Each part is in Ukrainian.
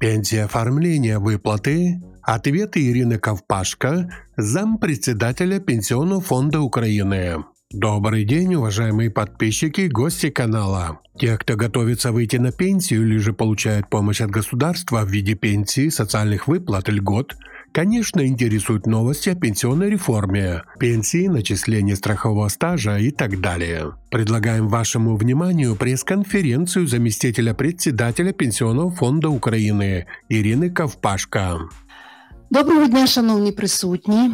Пенсия оформления выплаты. Ответы Ирины Ковпашко, зампредседателя Пенсионного фонда Украины. Добрый день, уважаемые подписчики и гости канала. Те, кто готовится выйти на пенсию или же получает помощь от государства в виде пенсии, социальных выплат, льгот – Конечно, интересуют новости о пенсионной реформе, пенсии, начислении страхового стажа и так далее. Предлагаем вашему вниманию пресс-конференцию заместителя председателя Пенсионного фонда України Ірини Ковпашка. Доброго дня, шановні присутні.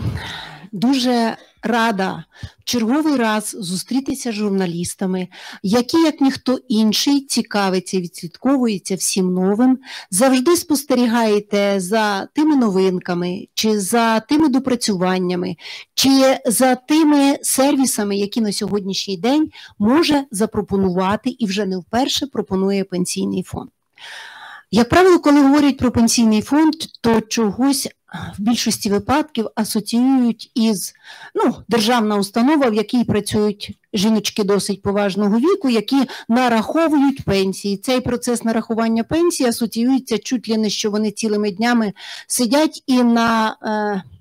Дуже рада в черговий раз зустрітися з журналістами, які, як ніхто інший, цікавиться і відслідковується всім новим, завжди спостерігаєте за тими новинками, чи за тими допрацюваннями, чи за тими сервісами, які на сьогоднішній день може запропонувати і вже не вперше пропонує пенсійний фонд. Як правило, коли говорять про пенсійний фонд, то чогось в більшості випадків асоціюють із ну, державна установа, в якій працюють жіночки досить поважного віку, які нараховують пенсії. Цей процес нарахування пенсії асоціюється чуть ли не що вони цілими днями сидять і на. Е,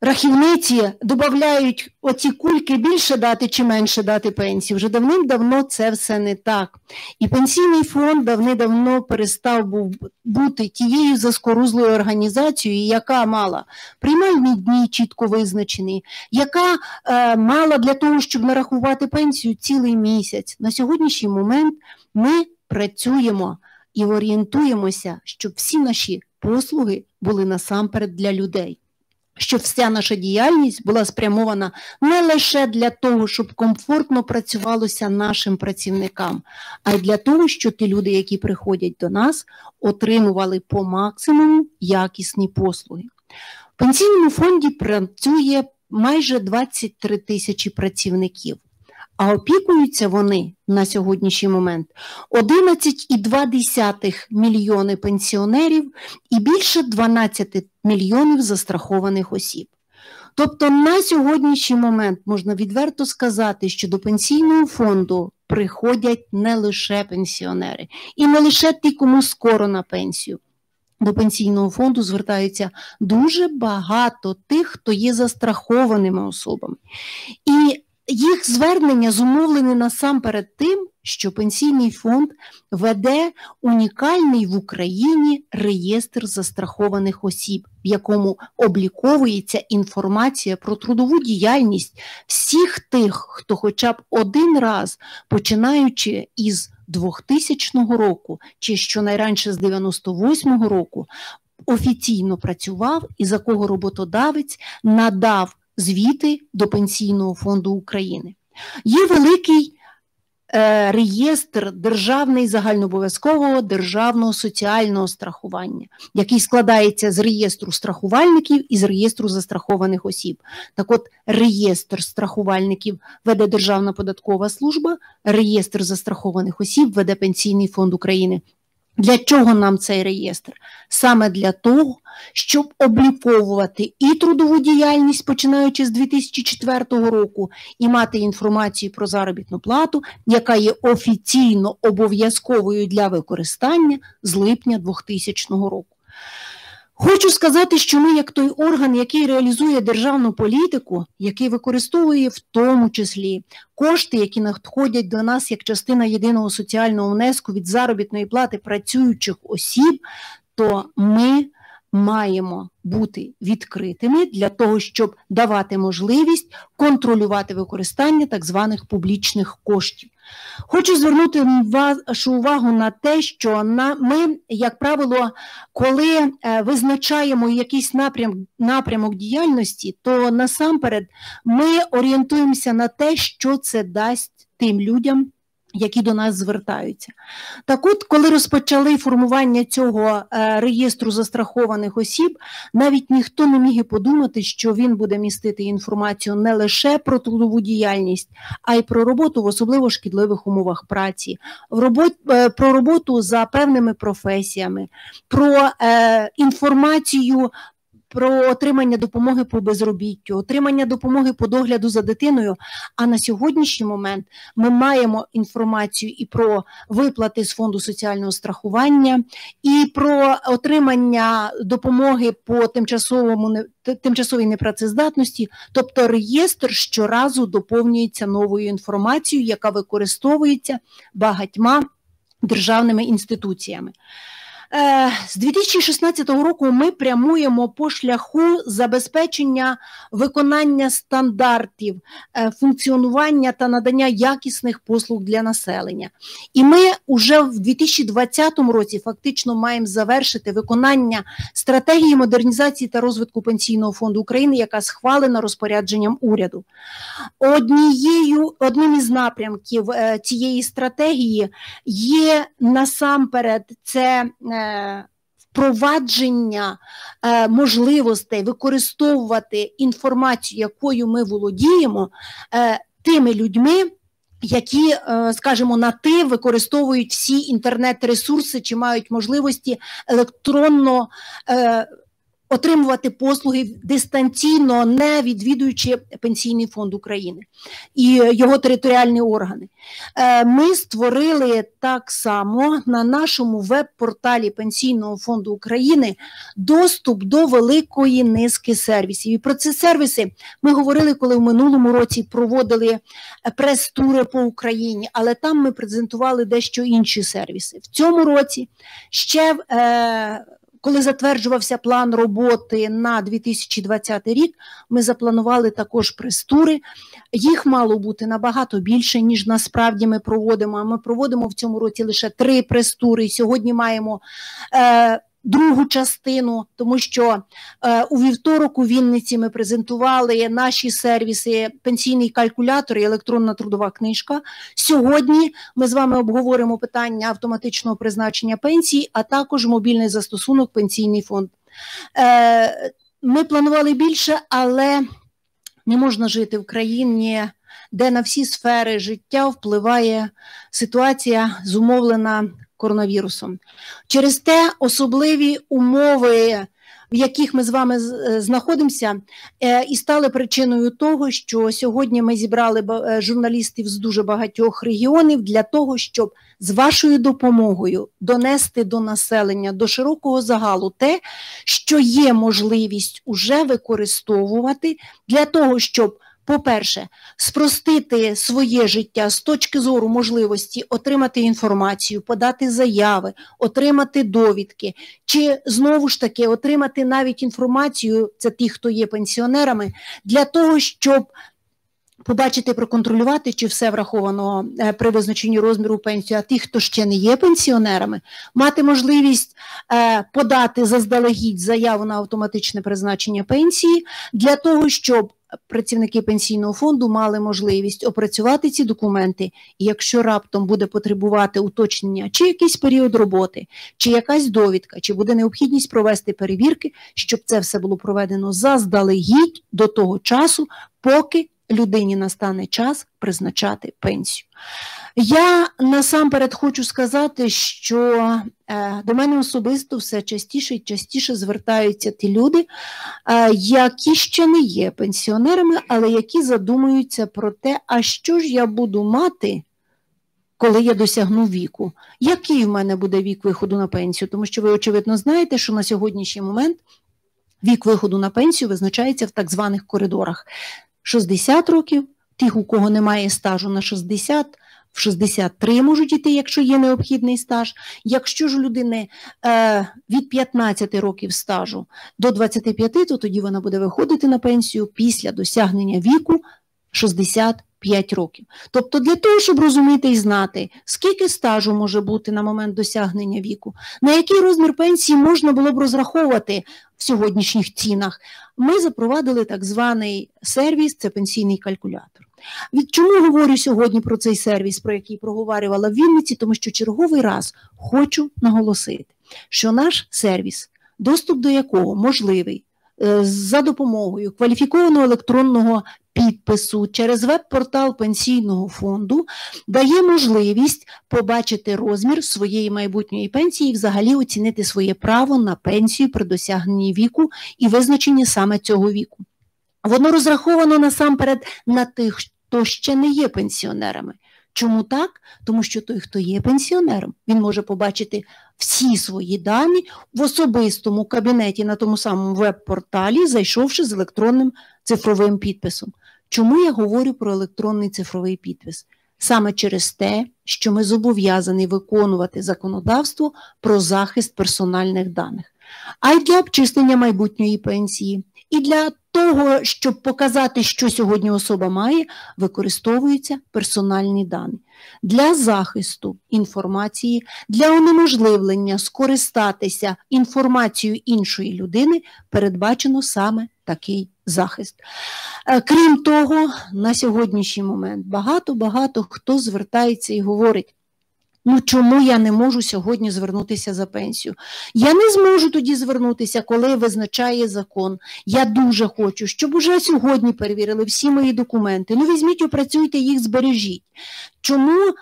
рахівниці додають оці кульки більше дати чи менше дати пенсії. Вже давним-давно це все не так. І пенсійний фонд давним-давно перестав був бути тією заскорузлою організацією, яка мала приймальні дні чітко визначені, яка е, мала для того, щоб нарахувати пенсію цілий місяць. На сьогоднішній момент ми працюємо і орієнтуємося, щоб всі наші послуги були насамперед для людей щоб вся наша діяльність була спрямована не лише для того, щоб комфортно працювалося нашим працівникам, а й для того, щоб ті люди, які приходять до нас, отримували по максимуму якісні послуги. В пенсійному фонді працює майже 23 тисячі працівників а опікуються вони на сьогоднішній момент 11,2 мільйони пенсіонерів і більше 12 мільйонів застрахованих осіб. Тобто на сьогоднішній момент можна відверто сказати, що до пенсійного фонду приходять не лише пенсіонери, і не лише ті, кому скоро на пенсію. До пенсійного фонду звертаються дуже багато тих, хто є застрахованими особами. І їх звернення зумовлені насамперед тим, що пенсійний фонд веде унікальний в Україні реєстр застрахованих осіб, в якому обліковується інформація про трудову діяльність всіх тих, хто, хоча б один раз, починаючи із 2000 року, чи щонайранше з 98-го року, офіційно працював і за кого роботодавець надав звіти до Пенсійного фонду України. Є великий реєстр державний загальнообов'язкового державного соціального страхування, який складається з реєстру страхувальників і з реєстру застрахованих осіб. Так от реєстр страхувальників веде Державна податкова служба, реєстр застрахованих осіб веде Пенсійний фонд України. Для чого нам цей реєстр? Саме для того, щоб обліковувати і трудову діяльність, починаючи з 2004 року, і мати інформацію про заробітну плату, яка є офіційно обов'язковою для використання з липня 2000 року. Хочу сказати, що ми, як той орган, який реалізує державну політику, який використовує в тому числі кошти, які надходять до нас як частина єдиного соціального внеску від заробітної плати працюючих осіб, то ми маємо бути відкритими для того, щоб давати можливість контролювати використання так званих публічних коштів. Хочу звернути вашу увагу на те, що ми, як правило, коли е, визначаємо якийсь напрям, напрямок діяльності, то насамперед ми орієнтуємося на те, що це дасть тим людям які до нас звертаються. Так от, коли розпочали формування цього е, реєстру застрахованих осіб, навіть ніхто не міг і подумати, що він буде містити інформацію не лише про трудову діяльність, а й про роботу в особливо шкідливих умовах праці, е, про роботу за певними професіями, про е, інформацію про отримання допомоги по безробіттю, отримання допомоги по догляду за дитиною. А на сьогоднішній момент ми маємо інформацію і про виплати з фонду соціального страхування, і про отримання допомоги по тимчасовому тимчасовій непрацездатності, тобто реєстр щоразу доповнюється новою інформацією, яка використовується багатьма державними інституціями. Е, з 2016 року ми прямуємо по шляху забезпечення виконання стандартів е, функціонування та надання якісних послуг для населення. І ми вже в 2020 році фактично маємо завершити виконання стратегії модернізації та розвитку пенсійного фонду України, яка схвалена розпорядженням уряду. Однією одним із напрямків е, цієї стратегії є насамперед це. Впровадження е, можливостей використовувати інформацію, якою ми володіємо, е, тими людьми, які, е, скажімо, на ти використовують всі інтернет-ресурси чи мають можливості електронно отримувати послуги дистанційно, не відвідуючи пенсійний фонд України і його територіальні органи. Е, ми створили так само на нашому веб-порталі Пенсійного фонду України доступ до великої низки сервісів. І про ці сервіси ми говорили, коли в минулому році проводили прес-тури по Україні, але там ми презентували дещо інші сервіси. В цьому році ще. Е, коли затверджувався план роботи на 2020 рік, ми запланували також прес-тури. Їх мало бути набагато більше, ніж насправді ми проводимо. Ми проводимо в цьому році лише три прес-тури. Сьогодні маємо. Е, другу частину, тому що е, у вівторок у Вінниці ми презентували наші сервіси, пенсійний калькулятор і електронна трудова книжка. Сьогодні ми з вами обговоримо питання автоматичного призначення пенсії, а також мобільний застосунок пенсійний фонд. Е, Ми планували більше, але не можна жити в країні. Де на всі сфери життя впливає ситуація, зумовлена коронавірусом. Через те особливі умови, в яких ми з вами е, знаходимося, е, і стали причиною того, що сьогодні ми зібрали е, журналістів з дуже багатьох регіонів для того, щоб з вашою допомогою донести до населення, до широкого загалу те, що є можливість уже використовувати для того, щоб по-перше, спростити своє життя з точки зору можливості отримати інформацію, подати заяви, отримати довідки, чи знову ж таки отримати навіть інформацію, це ті, хто є пенсіонерами, для того, щоб Побачити, проконтролювати, чи все враховано е, при визначенні розміру пенсії, а ті, хто ще не є пенсіонерами, мати можливість е, подати заздалегідь заяву на автоматичне призначення пенсії для того, щоб працівники пенсійного фонду мали можливість опрацювати ці документи, і якщо раптом буде потребувати уточнення, чи якийсь період роботи, чи якась довідка, чи буде необхідність провести перевірки, щоб це все було проведено заздалегідь до того часу, поки людині настане час призначати пенсію. Я насамперед хочу сказати, що е, до мене особисто все частіше і частіше звертаються ті люди, е, які ще не є пенсіонерами, але які задумуються про те, а що ж я буду мати. Коли я досягну віку, який в мене буде вік виходу на пенсію? Тому що ви, очевидно, знаєте, що на сьогоднішній момент вік виходу на пенсію визначається в так званих коридорах. 60 років, тих, у кого немає стажу на 60, в 63 можуть іти, якщо є необхідний стаж. Якщо ж у людини е, від 15 років стажу до 25, то тоді вона буде виходити на пенсію після досягнення віку 60 5 років. Тобто, для того, щоб розуміти і знати, скільки стажу може бути на момент досягнення віку, на який розмір пенсії можна було б розраховувати в сьогоднішніх цінах, ми запровадили так званий сервіс, це пенсійний калькулятор. Від чому говорю сьогодні про цей сервіс, про який проговорювала в Вінниці, тому що черговий раз хочу наголосити, що наш сервіс, доступ до якого можливий Е, за допомогою кваліфікованого електронного підпису через веб-портал пенсійного фонду дає можливість побачити розмір своєї майбутньої пенсії і взагалі оцінити своє право на пенсію при досягненні віку і визначенні саме цього віку. Воно розраховано насамперед на тих, хто ще не є пенсіонерами. Чому так? Тому що той, хто є пенсіонером, він може побачити всі свої дані в особистому кабінеті на тому самому веб-порталі, зайшовши з електронним цифровим підписом. Чому я говорю про електронний цифровий підпис? Саме через те, що ми зобов'язані виконувати законодавство про захист персональних даних, а й для обчислення майбутньої пенсії, і для того, щоб показати, що сьогодні особа має, використовуються персональні дані. Для захисту інформації, для унеможливлення скористатися інформацією іншої людини, передбачено саме такий захист. Е, крім того, на сьогоднішній момент багато-багато хто звертається і говорить. Ну, чому я не можу сьогодні звернутися за пенсію? Я не зможу тоді звернутися, коли визначає закон. Я дуже хочу, щоб уже сьогодні перевірили всі мої документи. Ну, візьміть, опрацюйте їх, збережіть. Чому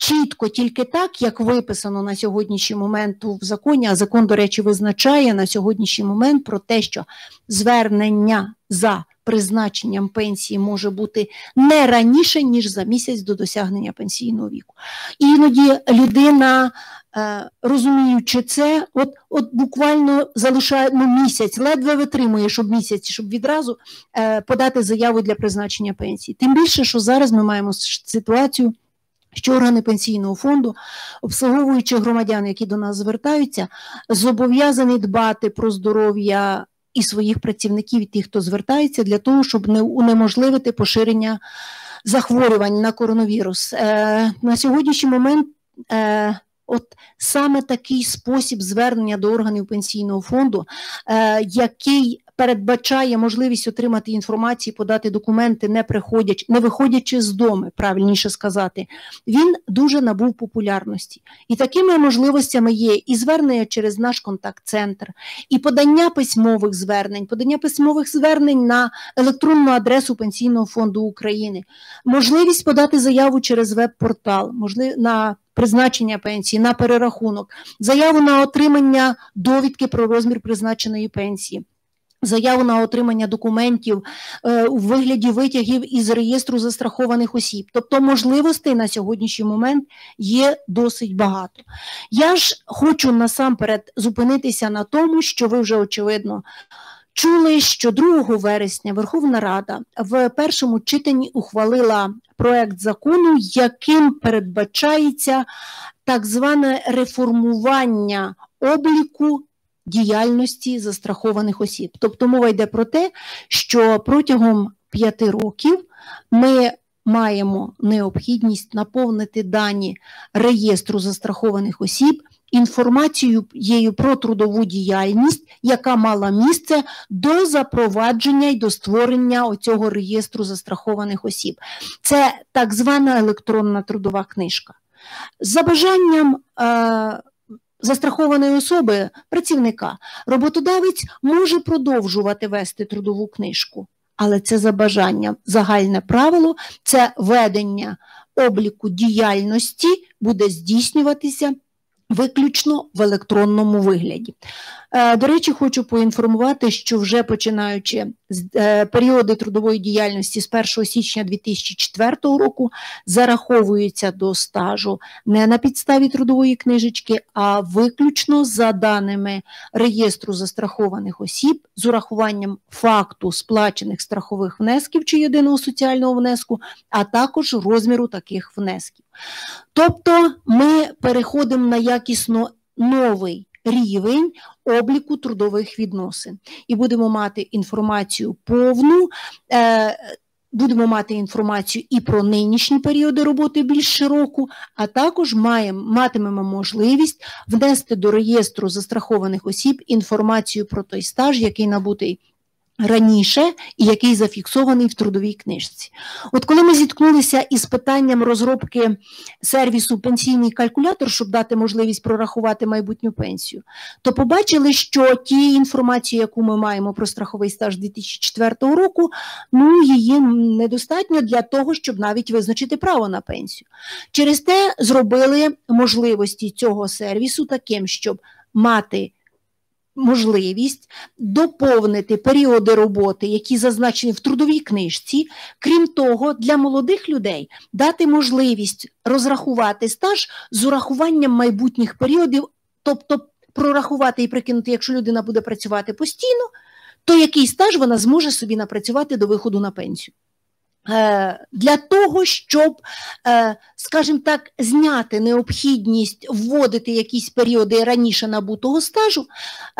чітко тільки так, як виписано на сьогоднішній момент в законі, а закон, до речі, визначає на сьогоднішній момент про те, що звернення за призначенням пенсії може бути не раніше, ніж за місяць до досягнення пенсійного віку. іноді людина, е, розуміючи це, от от буквально залишає ну, місяць, ледве витримує, щоб місяць, щоб відразу е, подати заяву для призначення пенсії. Тим більше, що зараз ми маємо ситуацію. Що органи пенсійного фонду, обслуговуючи громадян, які до нас звертаються, зобов'язані дбати про здоров'я і своїх працівників, і тих, хто звертається, для того, щоб не унеможливити поширення захворювань на коронавірус. Е, На сьогоднішній момент. Е, От саме такий спосіб звернення до органів пенсійного фонду, е, який передбачає можливість отримати інформацію, подати документи, не приходячи, не виходячи з дому, правильніше сказати, він дуже набув популярності. І такими можливостями є і звернення через наш контакт-центр, і подання письмових звернень, подання письмових звернень на електронну адресу Пенсійного фонду України, можливість подати заяву через веб-портал, можливо, на Призначення пенсії на перерахунок, заяву на отримання довідки про розмір призначеної пенсії, Заяву на отримання документів е, у вигляді витягів із реєстру застрахованих осіб. Тобто можливостей на сьогоднішній момент є досить багато. Я ж хочу насамперед зупинитися на тому, що ви вже очевидно чули, що 2 вересня Верховна Рада в першому читанні ухвалила проект закону, яким передбачається так зване реформування обліку діяльності застрахованих осіб. Тобто мова йде про те, що протягом п'яти років ми маємо необхідність наповнити дані реєстру застрахованих осіб. Інформацією про трудову діяльність, яка мала місце до запровадження і до створення оцього реєстру застрахованих осіб. Це так звана електронна трудова книжка. За бажанням е, застрахованої особи, працівника, роботодавець може продовжувати вести трудову книжку, але це за бажанням загальне правило, це ведення обліку діяльності буде здійснюватися виключно в електронному вигляді. Е, до речі, хочу поінформувати, що вже починаючи з е, періоди трудової діяльності з 1 січня 2004 року зараховуються до стажу не на підставі трудової книжечки, а виключно за даними реєстру застрахованих осіб з урахуванням факту сплачених страхових внесків чи єдиного соціального внеску, а також розміру таких внесків. Тобто ми переходимо на якісно новий рівень обліку трудових відносин і будемо мати інформацію повну. Е, Будемо мати інформацію і про нинішні періоди роботи більш широку, а також маємо, матимемо можливість внести до реєстру застрахованих осіб інформацію про той стаж, який набутий раніше і який зафіксований в трудовій книжці. От коли ми зіткнулися із питанням розробки сервісу пенсійний калькулятор, щоб дати можливість прорахувати майбутню пенсію, то побачили, що тієї інформації, яку ми маємо про страховий стаж 2004 року, ну її недостатньо для того, щоб навіть визначити право на пенсію. Через те зробили можливості цього сервісу таким, щоб мати можливість доповнити періоди роботи, які зазначені в трудовій книжці. Крім того, для молодих людей дати можливість розрахувати стаж з урахуванням майбутніх періодів, тобто прорахувати і прикинути, якщо людина буде працювати постійно, то який стаж вона зможе собі напрацювати до виходу на пенсію. Е, для того, щоб, е, скажімо так, зняти необхідність вводити якісь періоди раніше набутого стажу,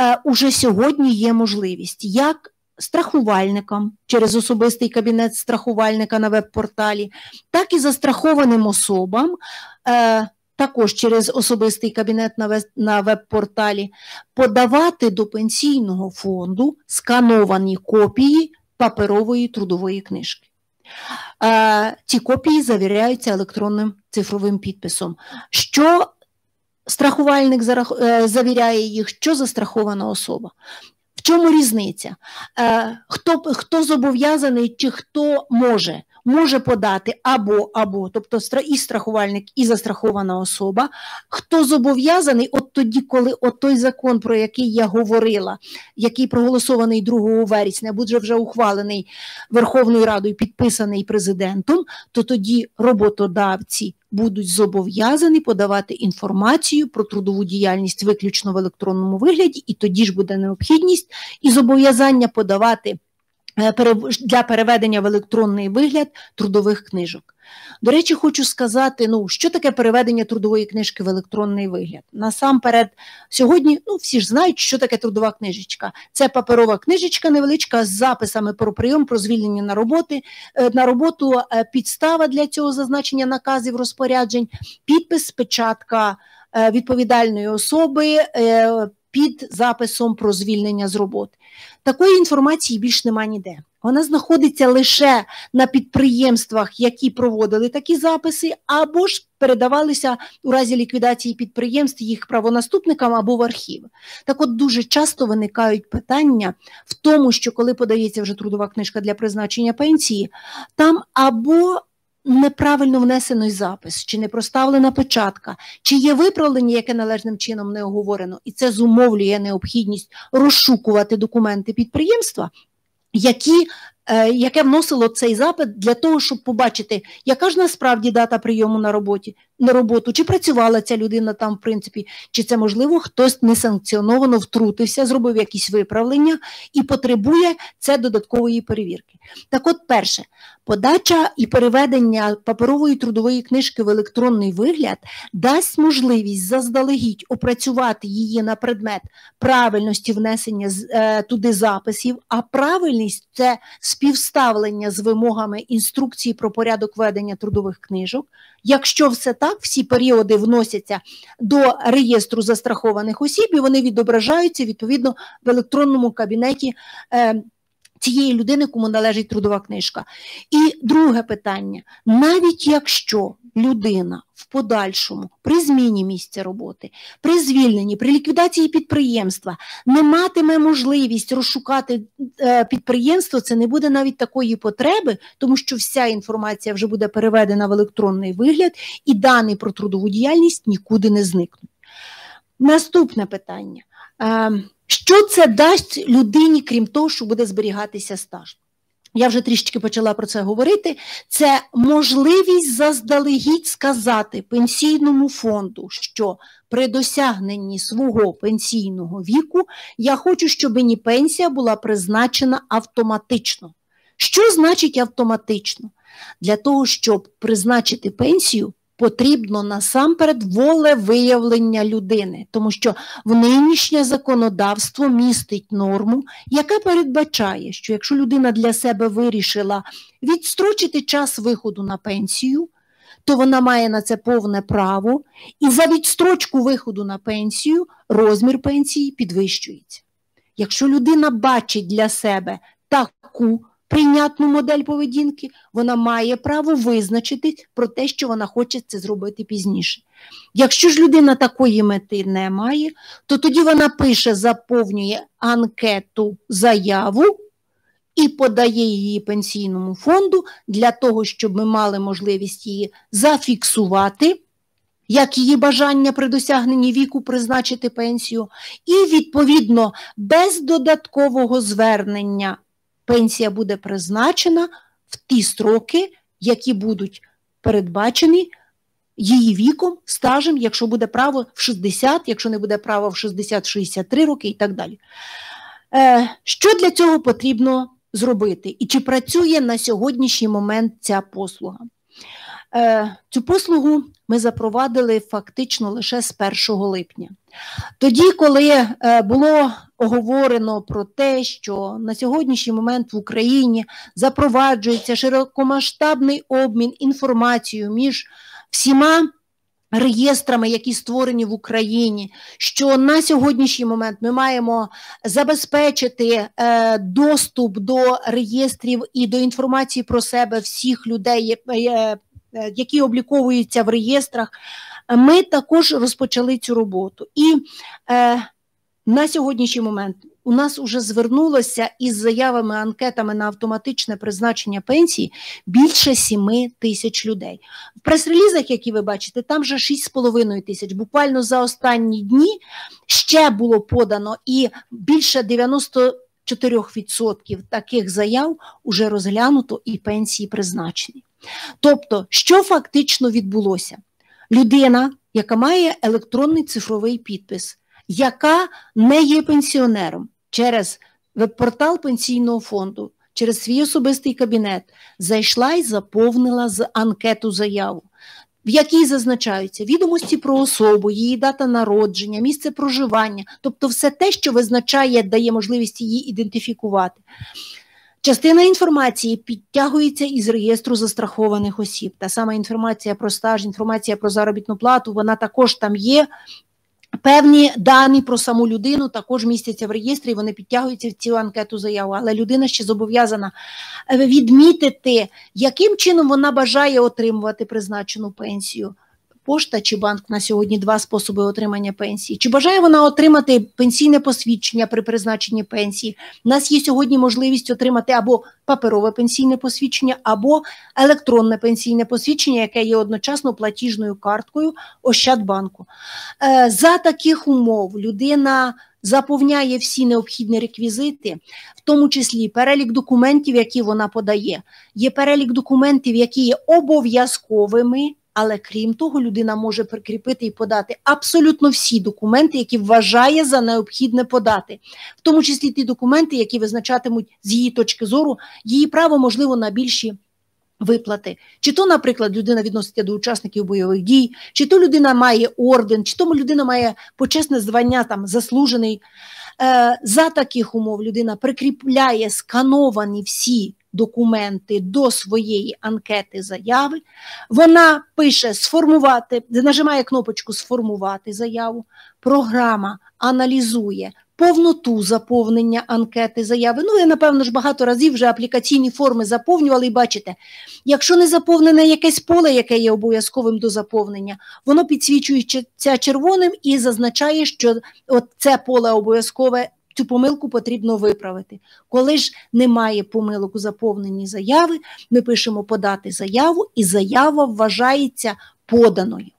е, уже сьогодні є можливість як страхувальникам через особистий кабінет страхувальника на веб-порталі, так і застрахованим особам. Також через особистий кабінет на веб-порталі подавати до пенсійного фонду скановані копії паперової трудової книжки. Ці копії завіряються електронним цифровим підписом. Що страхувальник е, завіряє їх, що застрахована особа? В чому різниця? Е, хто хто зобов'язаний чи хто може може подати або, або, тобто і страхувальник, і застрахована особа, хто зобов'язаний, от тоді, коли от той закон, про який я говорила, який проголосований 2 вересня, буде вже ухвалений Верховною Радою, підписаний президентом, то тоді роботодавці. Будуть зобов'язані подавати інформацію про трудову діяльність виключно в електронному вигляді, і тоді ж буде необхідність і зобов'язання подавати для переведення в електронний вигляд трудових книжок. До речі, хочу сказати, ну, що таке переведення трудової книжки в електронний вигляд. Насамперед, сьогодні ну, всі ж знають, що таке трудова книжечка. Це паперова книжечка невеличка з записами про прийом, про звільнення на роботи, е, на роботу, е, підстава для цього зазначення наказів розпоряджень, підпис, печатка відповідальної особи під записом про звільнення з роботи. Такої інформації більш нема ніде. Вона знаходиться лише на підприємствах, які проводили такі записи, або ж передавалися у разі ліквідації підприємств їх правонаступникам або в архів. Так от дуже часто виникають питання в тому, що коли подається вже трудова книжка для призначення пенсії, там або неправильно внесений запис, чи не проставлена печатка, чи є виправлення, яке належним чином не оговорено, і це зумовлює необхідність розшукувати документи підприємства, які Е, яке вносило цей запит для того, щоб побачити, яка ж насправді дата прийому на роботі на роботу, чи працювала ця людина там, в принципі, чи це можливо хтось несанкціоновано втрутився, зробив якісь виправлення і потребує це додаткової перевірки. Так, от, перше, подача і переведення паперової трудової книжки в електронний вигляд дасть можливість заздалегідь опрацювати її на предмет правильності внесення е, туди записів, а правильність це співставлення з вимогами інструкції про порядок ведення трудових книжок. Якщо все так, всі періоди вносяться до реєстру застрахованих осіб, і вони відображаються відповідно в електронному кабінеті. Е, цієї людини, кому належить трудова книжка. І друге питання: навіть якщо людина в подальшому при зміні місця роботи, при звільненні, при ліквідації підприємства не матиме можливість розшукати е, підприємство, це не буде навіть такої потреби, тому що вся інформація вже буде переведена в електронний вигляд, і дані про трудову діяльність нікуди не зникнуть. Наступне питання. Ем, що це дасть людині, крім того, що буде зберігатися стаж? Я вже трішечки почала про це говорити. Це можливість заздалегідь сказати пенсійному фонду, що при досягненні свого пенсійного віку я хочу, щоб мені пенсія була призначена автоматично. Що значить автоматично? Для того, щоб призначити пенсію, потрібно насамперед волевиявлення людини, тому що в нинішнє законодавство містить норму, яка передбачає, що якщо людина для себе вирішила відстрочити час виходу на пенсію, то вона має на це повне право, і за відстрочку виходу на пенсію розмір пенсії підвищується. Якщо людина бачить для себе таку прийнятну модель поведінки, вона має право визначити про те, що вона хоче це зробити пізніше. Якщо ж людина такої мети не має, то тоді вона пише, заповнює анкету заяву і подає її пенсійному фонду для того, щоб ми мали можливість її зафіксувати. Як її бажання при досягненні віку призначити пенсію, і, відповідно, без додаткового звернення пенсія буде призначена в ті строки, які будуть передбачені її віком, стажем, якщо буде право в 60, якщо не буде право в 60-63 роки і так далі. Е, Що для цього потрібно зробити? І чи працює на сьогоднішній момент ця послуга? Е, Цю послугу ми запровадили фактично лише з 1 липня. Тоді, коли е, було оговорено про те, що на сьогоднішній момент в Україні запроваджується широкомасштабний обмін інформацією між всіма реєстрами, які створені в Україні, що на сьогоднішній момент ми маємо забезпечити е, доступ до реєстрів і до інформації про себе всіх людей, е, які обліковуються в реєстрах, ми також розпочали цю роботу. І е, на сьогоднішній момент у нас вже звернулося із заявами, анкетами на автоматичне призначення пенсії більше 7 тисяч людей. В прес-релізах, які ви бачите, там вже 6,5 тисяч. Буквально за останні дні ще було подано і більше 90%. 4% таких заяв уже розглянуто і пенсії призначені. Тобто, що фактично відбулося? Людина, яка має електронний цифровий підпис, яка не є пенсіонером через веб-портал пенсійного фонду, через свій особистий кабінет, зайшла і заповнила з анкету заяву. В якій зазначаються відомості про особу, її дата народження, місце проживання, тобто все те, що визначає, дає можливість її ідентифікувати. Частина інформації підтягується із реєстру застрахованих осіб. Та сама інформація про стаж, інформація про заробітну плату, вона також там є. Певні дані про саму людину також містяться в реєстрі, вони підтягуються в цю анкету заяву, але людина ще зобов'язана відмітити, яким чином вона бажає отримувати призначену пенсію пошта чи банк на сьогодні два способи отримання пенсії. Чи бажає вона отримати пенсійне посвідчення при призначенні пенсії? У нас є сьогодні можливість отримати або паперове пенсійне посвідчення, або електронне пенсійне посвідчення, яке є одночасно платіжною карткою Ощадбанку. Е, за таких умов людина. Заповняє всі необхідні реквізити, в тому числі перелік документів, які вона подає. Є перелік документів, які є обов'язковими але крім того, людина може прикріпити і подати абсолютно всі документи, які вважає за необхідне подати, в тому числі ті документи, які визначатимуть з її точки зору її право, можливо, на більші. Виплати, чи то, наприклад, людина відноситься до учасників бойових дій, чи то людина має орден, чи то людина має почесне звання там заслужений. Е, За таких умов людина прикріпляє скановані всі документи до своєї анкети заяви. Вона пише сформувати, нажимає кнопочку Сформувати заяву. Програма аналізує повноту заповнення анкети заяви. Ну, ви, напевно ж, багато разів вже аплікаційні форми заповнювали і бачите, якщо не заповнене якесь поле, яке є обов'язковим до заповнення, воно підсвічується червоним і зазначає, що от це поле обов'язкове цю помилку потрібно виправити. Коли ж немає помилок у заповненні заяви, ми пишемо подати заяву, і заява вважається поданою.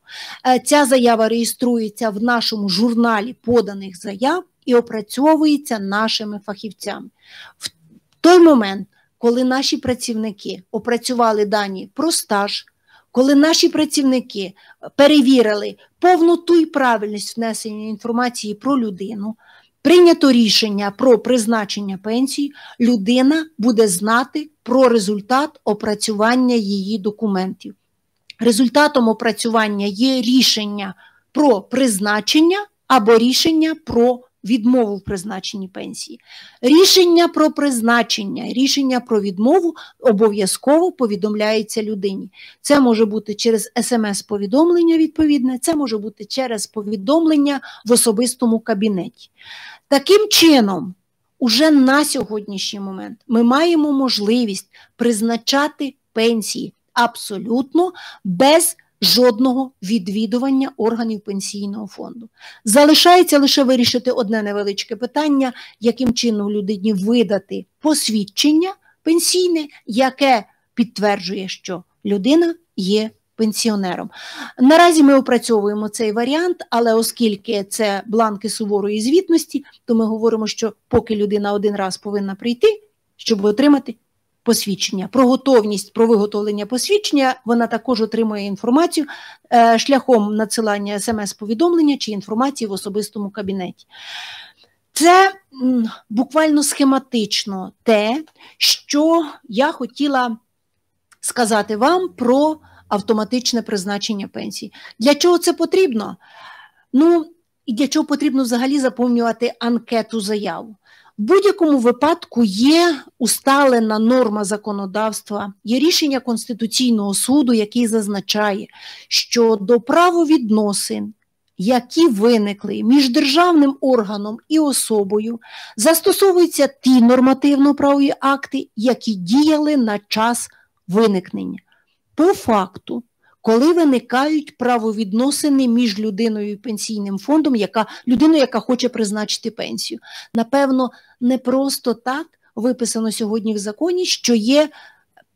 Е, ця заява реєструється в нашому журналі поданих заяв і опрацьовується нашими фахівцями. В той момент, коли наші працівники опрацювали дані про стаж, коли наші працівники перевірили повноту і правильність внесення інформації про людину, прийнято рішення про призначення пенсії, людина буде знати про результат опрацювання її документів. Результатом опрацювання є рішення про призначення або рішення про відмову в призначенні пенсії. Рішення про призначення, рішення про відмову обов'язково повідомляється людині. Це може бути через смс-повідомлення відповідне, це може бути через повідомлення в особистому кабінеті. Таким чином, уже на сьогоднішній момент ми маємо можливість призначати пенсії абсолютно без жодного відвідування органів пенсійного фонду. Залишається лише вирішити одне невеличке питання, яким чином людині видати посвідчення пенсійне, яке підтверджує, що людина є пенсіонером. Наразі ми опрацьовуємо цей варіант, але оскільки це бланки суворої звітності, то ми говоримо, що поки людина один раз повинна прийти, щоб отримати посвідчення. Про готовність про виготовлення посвідчення вона також отримує інформацію е, шляхом надсилання смс-повідомлення чи інформації в особистому кабінеті. Це буквально схематично те, що я хотіла сказати вам про автоматичне призначення пенсії. Для чого це потрібно? Ну, і для чого потрібно взагалі заповнювати анкету заяву? В будь-якому випадку є усталена норма законодавства, є рішення Конституційного суду, який зазначає, що до правовідносин, які виникли між державним органом і особою, застосовуються ті нормативно-правові акти, які діяли на час виникнення. По факту, коли виникають правовідносини між людиною і пенсійним фондом, яка людиною, яка хоче призначити пенсію. Напевно, не просто так виписано сьогодні в законі, що є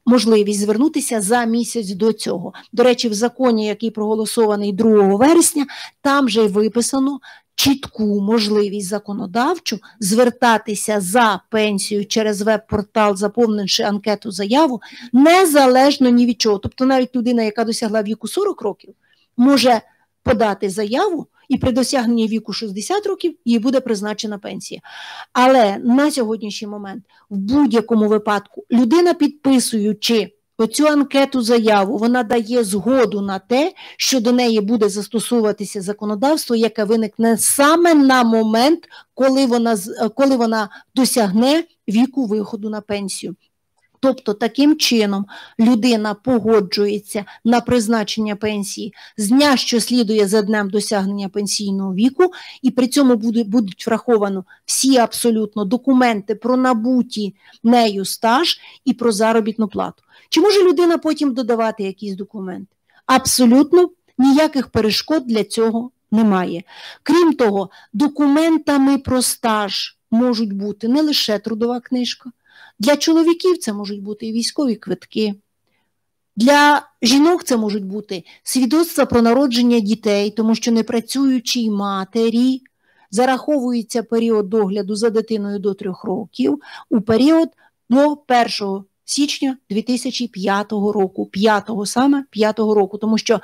можливість звернутися за місяць до цього. До речі, в законі, який проголосований 2 вересня, там же й виписано. Чітку можливість законодавчу звертатися за пенсію через веб-портал, заповнивши анкету заяву, незалежно ні від чого. Тобто, навіть людина, яка досягла віку 40 років, може подати заяву, і при досягненні віку 60 років їй буде призначена пенсія. Але на сьогоднішній момент, в будь-якому випадку, людина, підписуючи оцю анкету заяву, вона дає згоду на те, що до неї буде застосовуватися законодавство, яке виникне саме на момент, коли вона, коли вона досягне віку виходу на пенсію. Тобто, таким чином людина погоджується на призначення пенсії з дня, що слідує за днем досягнення пенсійного віку, і при цьому будуть враховано всі абсолютно документи про набуті нею стаж і про заробітну плату. Чи може людина потім додавати якісь документи? Абсолютно ніяких перешкод для цього немає. Крім того, документами про стаж можуть бути не лише трудова книжка. Для чоловіків це можуть бути і військові квитки. Для жінок це можуть бути свідоцтва про народження дітей, тому що непрацюючій матері зараховується період догляду за дитиною до трьох років у період до 1 січня 2005 року, 5 саме 5 року, тому що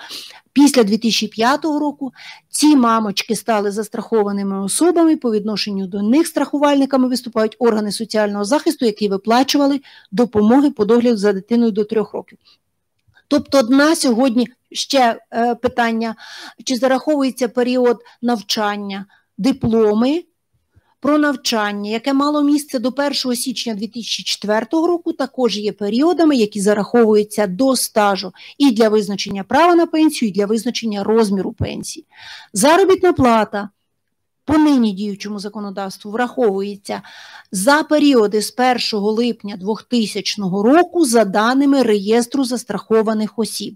після 2005 року ці мамочки стали застрахованими особами, по відношенню до них страхувальниками виступають органи соціального захисту, які виплачували допомоги по догляду за дитиною до трьох років. Тобто на сьогодні ще е, питання, чи зараховується період навчання, дипломи про навчання, яке мало місце до 1 січня 2004 року, також є періодами, які зараховуються до стажу і для визначення права на пенсію, і для визначення розміру пенсії. Заробітна плата. По нині діючому законодавству враховується за періоди з 1 липня 2000 року за даними реєстру застрахованих осіб.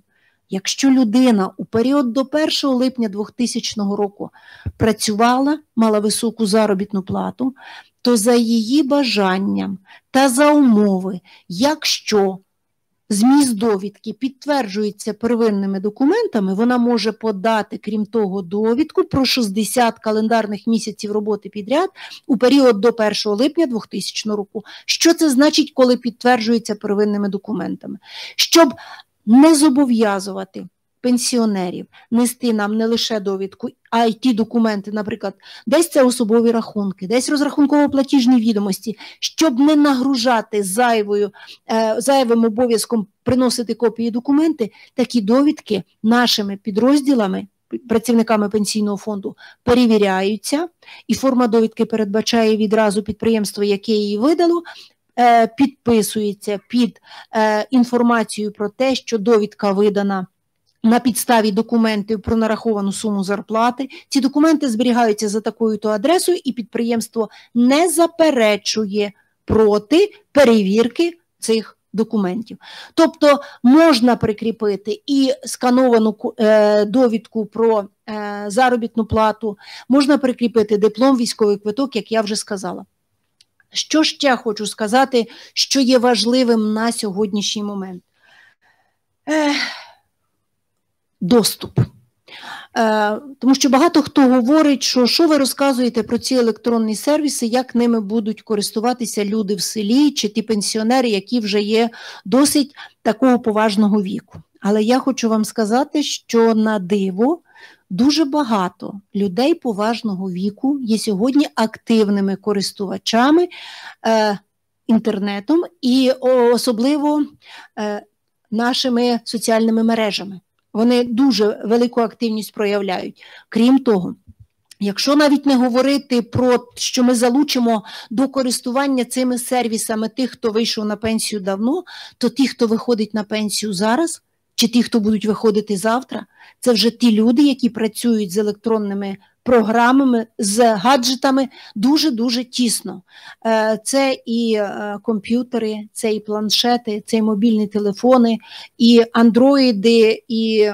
Якщо людина у період до 1 липня 2000 року працювала, мала високу заробітну плату, то за її бажанням та за умови, якщо зміст довідки підтверджується первинними документами, вона може подати, крім того, довідку про 60 календарних місяців роботи підряд у період до 1 липня 2000 року. Що це значить, коли підтверджується первинними документами? Щоб не зобов'язувати пенсіонерів нести нам не лише довідку, а й ті документи, наприклад, десь це особові рахунки, десь розрахунково-платіжні відомості, щоб не нагружати зайвою, е, зайвим обов'язком приносити копії документи, такі довідки нашими підрозділами. Працівниками пенсійного фонду перевіряються, і форма довідки передбачає відразу підприємство, яке її видало, підписується під е, інформацією про те, що довідка видана на підставі документів про нараховану суму зарплати. Ці документи зберігаються за такою то адресою, і підприємство не заперечує проти перевірки цих документів. Тобто можна прикріпити і скановану е, довідку про е, заробітну плату, можна прикріпити диплом, військовий квиток, як я вже сказала. Що ще хочу сказати, що є важливим на сьогоднішній момент? Е, доступ. Е, тому що багато хто говорить, що що ви розказуєте про ці електронні сервіси, як ними будуть користуватися люди в селі чи ті пенсіонери, які вже є досить такого поважного віку. Але я хочу вам сказати, що на диво дуже багато людей поважного віку є сьогодні активними користувачами е, інтернетом і особливо е, нашими соціальними мережами. Вони дуже велику активність проявляють. Крім того, якщо навіть не говорити про що ми залучимо до користування цими сервісами тих, хто вийшов на пенсію давно, то ті, хто виходить на пенсію зараз, чи ті, хто будуть виходити завтра, це вже ті люди, які працюють з електронними програмами, з гаджетами дуже-дуже тісно. Е, це і е, комп'ютери, це і планшети, це і мобільні телефони, і андроїди, і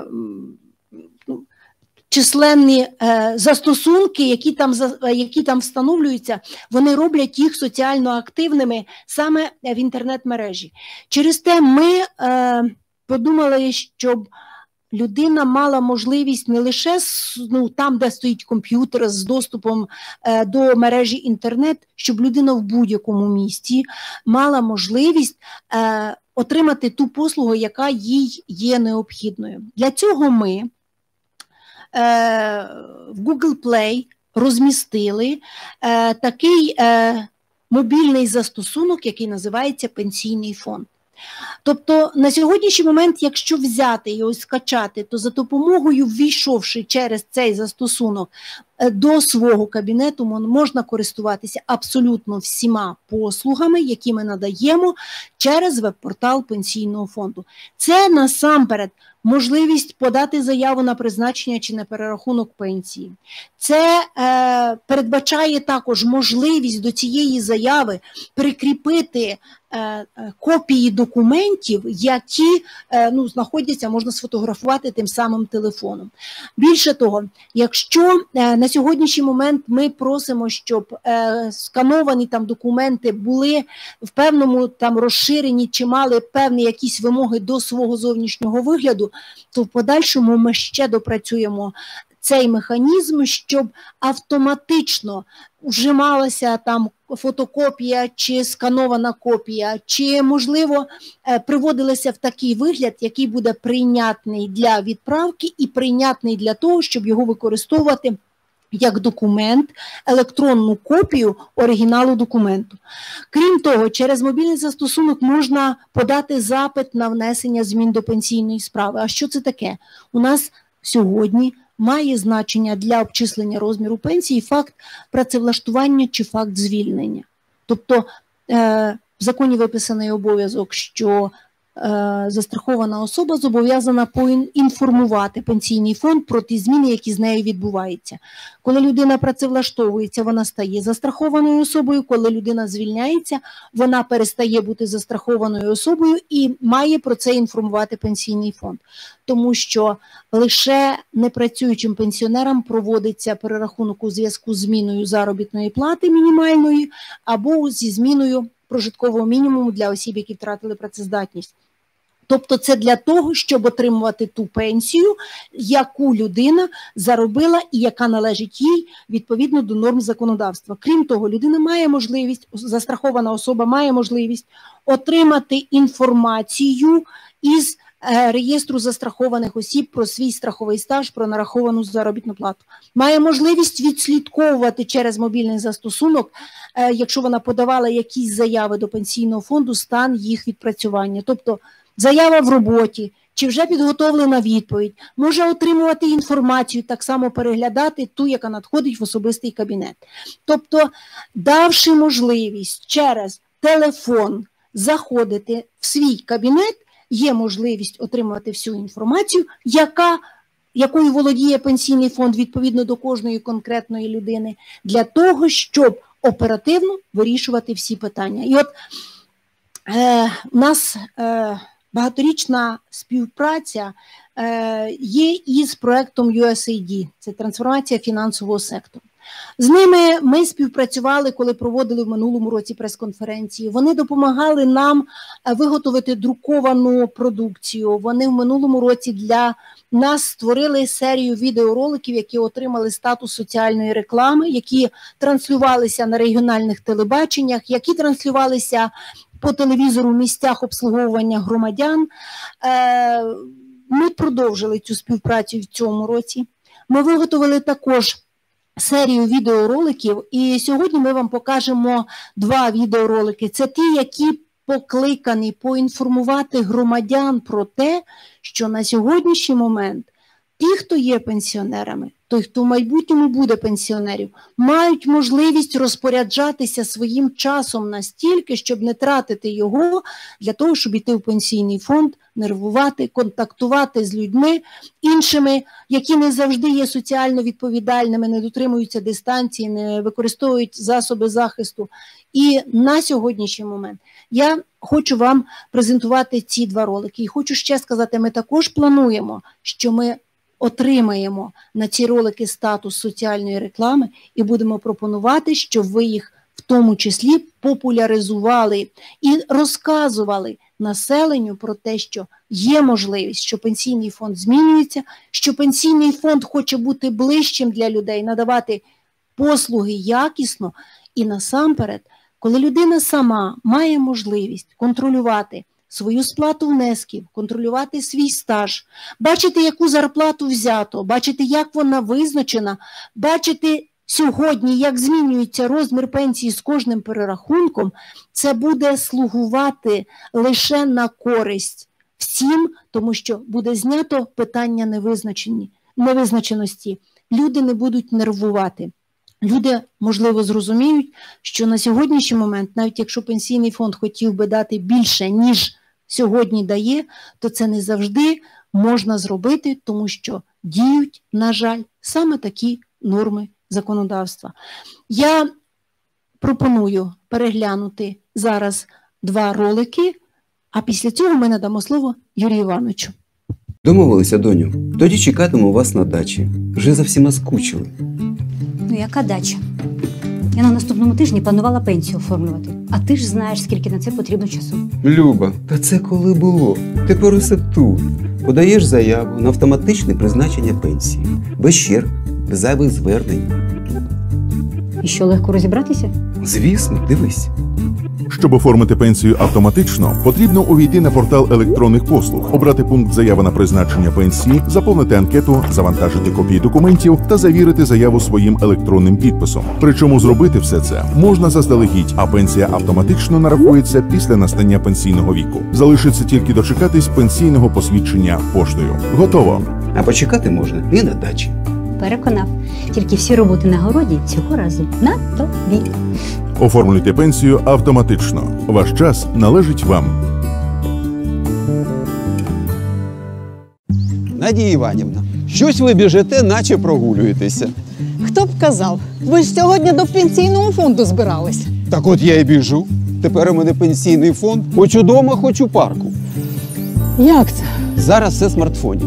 численні е, застосунки, які там які там встановлюються, вони роблять їх соціально активними саме в інтернет-мережі. Через те ми подумали, щоб людина мала можливість не лише ну, там, де стоїть комп'ютер з доступом е, до мережі інтернет, щоб людина в будь-якому місті мала можливість е, отримати ту послугу, яка їй є необхідною. Для цього ми е, в Google Play розмістили е, такий е, мобільний застосунок, який називається Пенсійний фонд. Тобто на сьогоднішній момент, якщо взяти його скачати, то за допомогою, ввійшовши через цей застосунок до свого кабінету можна користуватися абсолютно всіма послугами, які ми надаємо через веб-портал пенсійного фонду. Це насамперед можливість подати заяву на призначення чи на перерахунок пенсії. Це е, передбачає також можливість до цієї заяви прикріпити е, е копії документів, які е, ну, знаходяться, можна сфотографувати тим самим телефоном. Більше того, якщо е, на сьогоднішній момент ми просимо, щоб е, скановані там документи були в певному там розширенні чи мали певні якісь вимоги до свого зовнішнього вигляду, то в подальшому ми ще допрацюємо. Цей механізм, щоб автоматично вжималася там фотокопія чи сканована копія, чи, можливо, е, приводилася в такий вигляд, який буде прийнятний для відправки і прийнятний для того, щоб його використовувати як документ, електронну копію оригіналу документу. Крім того, через мобільний застосунок можна подати запит на внесення змін до пенсійної справи. А що це таке? У нас сьогодні має значення для обчислення розміру пенсії факт працевлаштування чи факт звільнення. Тобто е, в законі виписаний обов'язок, що застрахована особа зобов'язана поінформувати пенсійний фонд про ті зміни, які з нею відбуваються. Коли людина працевлаштовується, вона стає застрахованою особою. Коли людина звільняється, вона перестає бути застрахованою особою і має про це інформувати пенсійний фонд, тому що лише непрацюючим пенсіонерам проводиться перерахунок у зв'язку з зміною заробітної плати мінімальної або зі зміною прожиткового мінімуму для осіб, які втратили працездатність. Тобто це для того, щоб отримувати ту пенсію, яку людина заробила і яка належить їй відповідно до норм законодавства. Крім того, людина має можливість, застрахована особа має можливість отримати інформацію із реєстру застрахованих осіб про свій страховий стаж, про нараховану заробітну плату. Має можливість відслідковувати через мобільний застосунок, е, якщо вона подавала якісь заяви до пенсійного фонду, стан їх відпрацювання. Тобто заява в роботі, чи вже підготовлена відповідь, може отримувати інформацію, так само переглядати ту, яка надходить в особистий кабінет. Тобто, давши можливість через телефон заходити в свій кабінет, є можливість отримувати всю інформацію, яка якою володіє пенсійний фонд відповідно до кожної конкретної людини, для того, щоб оперативно вирішувати всі питання. І от е, у нас е, багаторічна співпраця е, є із проектом USAID, це трансформація фінансового сектору. З ними ми співпрацювали, коли проводили в минулому році прес-конференції. Вони допомагали нам е, виготовити друковану продукцію. Вони в минулому році для нас створили серію відеороликів, які отримали статус соціальної реклами, які транслювалися на регіональних телебаченнях, які транслювалися по телевізору в місцях обслуговування громадян. Е, ми продовжили цю співпрацю в цьому році. Ми виготовили також серію відеороликів, і сьогодні ми вам покажемо два відеоролики. Це ті, які покликані поінформувати громадян про те, що на сьогоднішній момент ті, хто є пенсіонерами, той, хто в майбутньому буде пенсіонерів, мають можливість розпоряджатися своїм часом настільки, щоб не тратити його для того, щоб йти в пенсійний фонд, нервувати, контактувати з людьми іншими, які не завжди є соціально відповідальними, не дотримуються дистанції, не використовують засоби захисту. І на сьогоднішній момент я хочу вам презентувати ці два ролики. І хочу ще сказати: ми також плануємо, що ми отримаємо на ці ролики статус соціальної реклами і будемо пропонувати, щоб ви їх в тому числі популяризували і розказували населенню про те, що є можливість, що пенсійний фонд змінюється, що пенсійний фонд хоче бути ближчим для людей, надавати послуги якісно. І насамперед, коли людина сама має можливість контролювати свою сплату внесків, контролювати свій стаж, бачити, яку зарплату взято, бачити, як вона визначена, бачити сьогодні, як змінюється розмір пенсії з кожним перерахунком, це буде слугувати лише на користь всім, тому що буде знято питання невизначеності. Люди не будуть нервувати. Люди, можливо, зрозуміють, що на сьогоднішній момент, навіть якщо пенсійний фонд хотів би дати більше, ніж сьогодні дає, то це не завжди можна зробити, тому що діють, на жаль, саме такі норми законодавства. Я пропоную переглянути зараз два ролики, а після цього ми надамо слово Юрію Івановичу. Домовилися, доню. Тоді чекатиму вас на дачі. Вже за всіма скучили. Ну, яка дача? Я на наступному тижні планувала пенсію оформлювати. А ти ж знаєш, скільки на це потрібно часу. Люба, та це коли було? Тепер усе тут. Подаєш заяву на автоматичне призначення пенсії. Без черг, без зайвих звернень. І що легко розібратися? Звісно, дивись. Щоб оформити пенсію автоматично, потрібно увійти на портал електронних послуг, обрати пункт заява на призначення пенсії, заповнити анкету, завантажити копії документів та завірити заяву своїм електронним підписом. Причому зробити все це можна заздалегідь, а пенсія автоматично нарахується після настання пенсійного віку. Залишиться тільки дочекатись пенсійного посвідчення поштою. Готово. А почекати можна і на дачі. Переконав. Тільки всі роботи на городі цього разу на тобі. Оформлюйте пенсію автоматично. Ваш час належить вам. Надія Іванівна, щось ви біжите, наче прогулюєтеся. Хто б казав? Ви ж сьогодні до пенсійного фонду збирались. Так от я й біжу. Тепер у мене пенсійний фонд. Хоч удома, хоч у парку. Як це? Зараз все в смартфоні.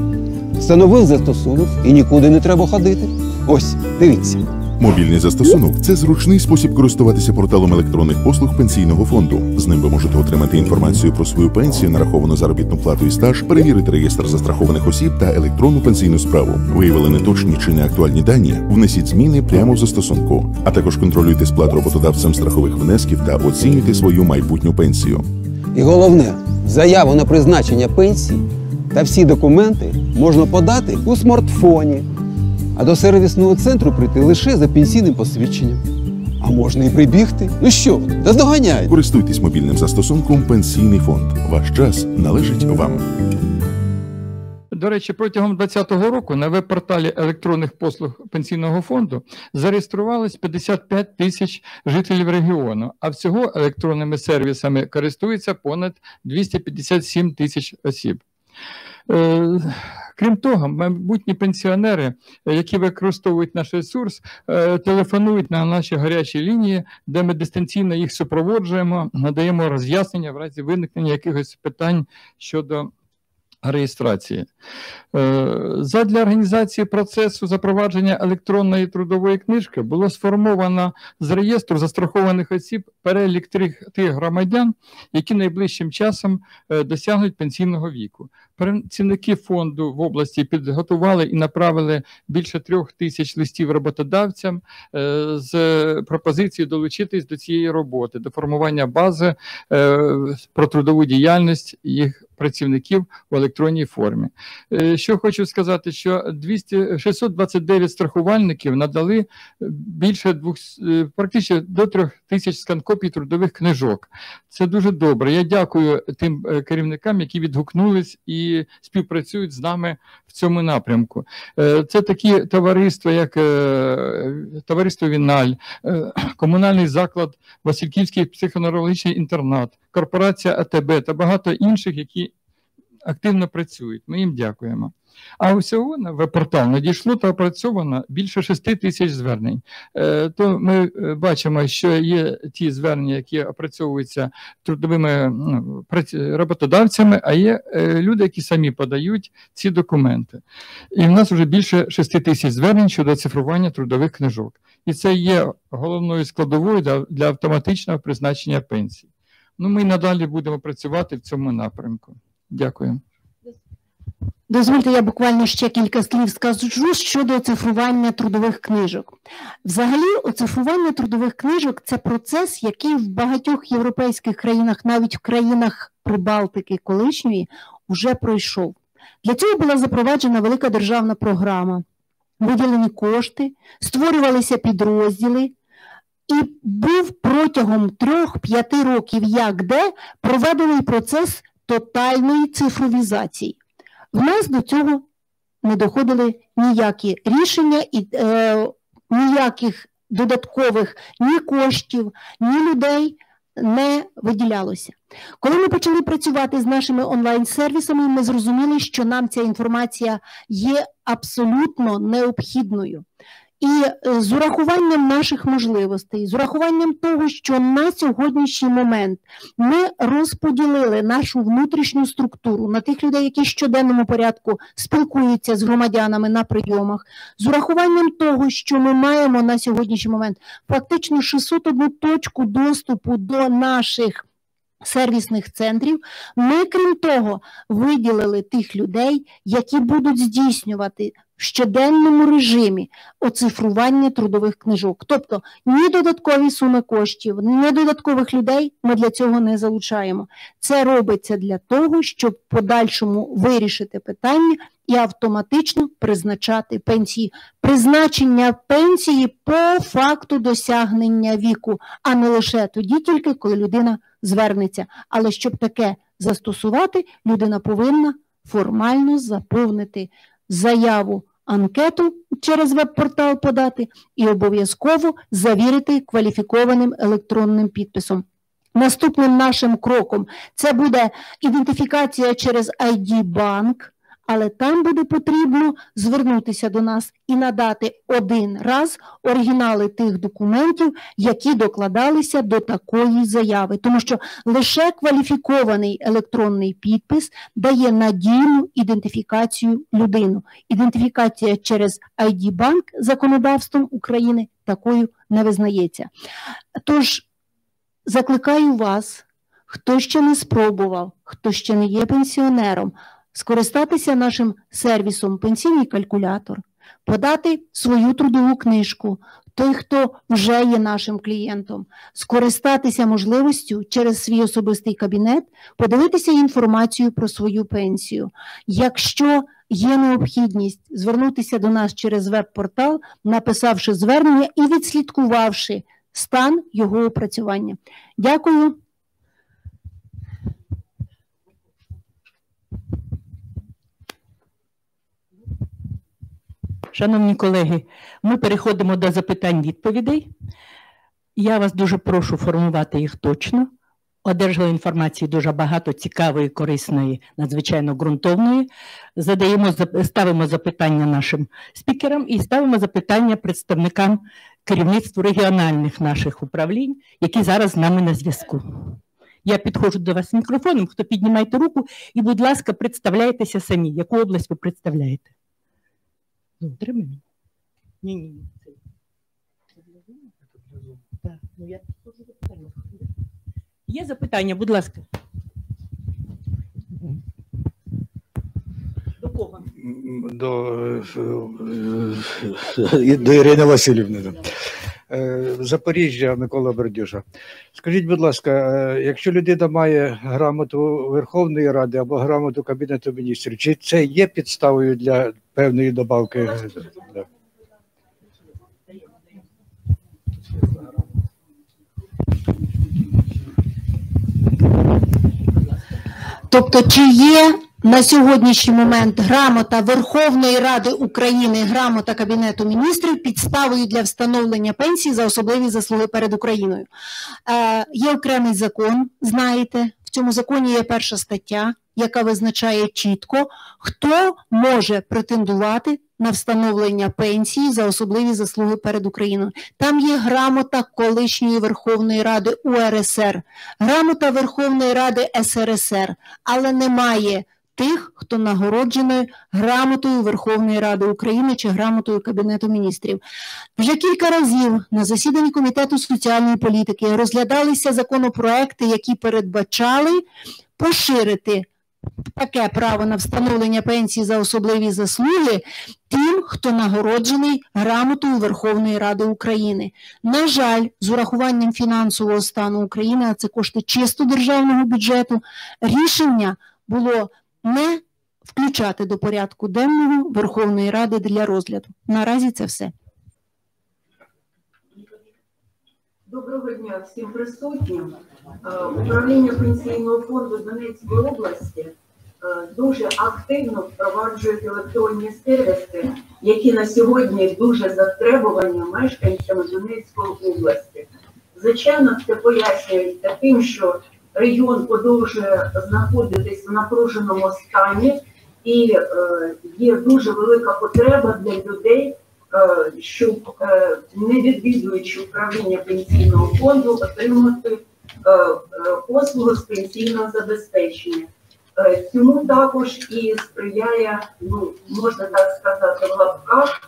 Встановив застосунок і нікуди не треба ходити. Ось, дивіться. Мобільний застосунок це зручний спосіб користуватися порталом електронних послуг пенсійного фонду. З ним ви можете отримати інформацію про свою пенсію, нараховану заробітну плату і стаж, перевірити реєстр застрахованих осіб та електронну пенсійну справу. Виявили неточні чи неактуальні дані. Внесіть зміни прямо в застосунку. А також контролюйте сплату роботодавцем страхових внесків та оцінюйте свою майбутню пенсію. І головне, заяву на призначення пенсії та всі документи можна подати у смартфоні. А до сервісного центру прийти лише за пенсійним посвідченням. А можна і прибігти. Ну що, доздоганяйте. Користуйтесь мобільним застосунком Пенсійний фонд. Ваш час належить вам. До речі, протягом 2020 року на веб-порталі електронних послуг пенсійного фонду зареєструвалось 55 тисяч жителів регіону, а всього електронними сервісами користується понад 257 тисяч осіб. Крім того, майбутні пенсіонери, які використовують наш ресурс, е, телефонують на наші гарячі лінії, де ми дистанційно їх супроводжуємо, надаємо роз'яснення в разі виникнення якихось питань щодо реєстрації. Е, Задля організації процесу запровадження електронної трудової книжки було сформовано з реєстру застрахованих осіб перелік тих, тих громадян, які найближчим часом е, досягнуть пенсійного віку. Працівники фонду в області підготували і направили більше трьох тисяч листів роботодавцям е, з пропозицією долучитись до цієї роботи, до формування бази е, про трудову діяльність їх працівників в електронній формі. Е, Що хочу сказати, що 200, 629 страхувальників надали е, більше двох, е, практично до трьох тисяч сканкопій трудових книжок. Це дуже добре. Я дякую тим керівникам, які відгукнулись і співпрацюють з нами в цьому напрямку. Це такі товариства, як товариство Віналь, комунальний заклад Васильківський психоневрологічний інтернат, корпорація АТБ та багато інших, які активно працюють. Ми їм дякуємо. А усього на веб-портал надійшло та опрацьовано більше 6 тисяч звернень. Е, То ми е, бачимо, що є ті звернення, які опрацьовуються трудовими ну, роботодавцями, а є е, люди, які самі подають ці документи. І в нас вже більше 6 тисяч звернень щодо цифрування трудових книжок. І це є головною складовою для, для автоматичного призначення пенсій. Ну, ми надалі будемо працювати в цьому напрямку. Дякую. Дозвольте, я буквально ще кілька слів скажу щодо оцифрування трудових книжок. Взагалі, оцифрування трудових книжок це процес, який в багатьох європейських країнах, навіть в країнах Прибалтики колишньої, вже пройшов. Для цього була запроваджена велика державна програма, виділені кошти, створювалися підрозділи. І був протягом трьох-п'яти років, як де проведений процес тотальної цифровізації. В нас до цього не доходили ніякі рішення і е, ніяких додаткових ні коштів, ні людей не виділялося. Коли ми почали працювати з нашими онлайн-сервісами, ми зрозуміли, що нам ця інформація є абсолютно необхідною. І е, з урахуванням наших можливостей, з урахуванням того, що на сьогоднішній момент ми розподілили нашу внутрішню структуру на тих людей, які в щоденному порядку спілкуються з громадянами на прийомах, з урахуванням того, що ми маємо на сьогоднішній момент фактично 601 точку доступу до наших. Сервісних центрів ми, крім того, виділили тих людей, які будуть здійснювати в щоденному режимі оцифрування трудових книжок. Тобто ні додаткові суми коштів, ні додаткових людей ми для цього не залучаємо. Це робиться для того, щоб подальшому вирішити питання і автоматично призначати пенсії. Призначення пенсії по факту досягнення віку, а не лише тоді, тільки коли людина звернеться. Але щоб таке застосувати, людина повинна формально заповнити заяву анкету через веб-портал подати і обов'язково завірити кваліфікованим електронним підписом. Наступним нашим кроком це буде ідентифікація через ID банк, але там буде потрібно звернутися до нас і надати один раз оригінали тих документів, які докладалися до такої заяви, тому що лише кваліфікований електронний підпис дає надійну ідентифікацію людину. Ідентифікація через ID банк законодавством України такою не визнається. Тож закликаю вас, хто ще не спробував, хто ще не є пенсіонером, скористатися нашим сервісом пенсійний калькулятор, подати свою трудову книжку, той, хто вже є нашим клієнтом, скористатися можливістю через свій особистий кабінет, подивитися інформацію про свою пенсію. Якщо є необхідність звернутися до нас через веб-портал, написавши звернення і відслідкувавши стан його опрацювання. Дякую. Шановні колеги, ми переходимо до запитань-відповідей. Я вас дуже прошу формувати їх точно. Одержали інформації дуже багато цікавої, корисної, надзвичайно ґрунтовної. Задаємо ставимо запитання нашим спікерам і ставимо запитання представникам керівництву регіональних наших управлінь, які зараз з нами на зв'язку. Я підходжу до вас з мікрофоном. Хто піднімайте руку, і, будь ласка, представляйтеся самі. Яку область ви представляєте? Ну, тримай. Ні, ні, ні. це- це для зуму. Так, ну я тут запитання. питання. Є запитання, будь ласка. До кого? до, е, до Ірини Васильівни. Е, Запоріжжя Микола Бердюжа. Скажіть, будь ласка, е, якщо людина має грамоту Верховної Ради або грамоту Кабінету міністрів, чи це є підставою для певної добавки? Тобто, чи є на сьогоднішній момент грамота Верховної Ради України, грамота Кабінету міністрів підставою для встановлення пенсії за особливі заслуги перед Україною? Е, є окремий закон, знаєте, в цьому законі є перша стаття, яка визначає чітко, хто може претендувати на встановлення пенсії за особливі заслуги перед Україною. Там є грамота колишньої Верховної Ради УРСР, грамота Верховної Ради СРСР, але немає тих, хто нагороджений грамотою Верховної Ради України чи грамотою Кабінету міністрів. Вже кілька разів на засіданні Комітету соціальної політики розглядалися законопроекти, які передбачали поширити таке право на встановлення пенсії за особливі заслуги тим, хто нагороджений грамотою Верховної Ради України. На жаль, з урахуванням фінансового стану України, а це кошти чисто державного бюджету, рішення було не включати до порядку денного Верховної Ради для розгляду. Наразі це все. Доброго дня всім присутнім. Е, Управління пенсійного фонду Донецької області е, дуже активно впроваджує електронні сервіси, які на сьогодні дуже затребувані мешканцями Донецької області. Звичайно, це пояснюється тим, що регіон продовжує знаходитись в напруженому стані, і е, є дуже велика потреба для людей е, щоб е, не відвідуючи управління пенсійного фонду, отримати послугу з пенсійного забезпечення. Цьому також і сприяє, ну можна так сказати, в лапках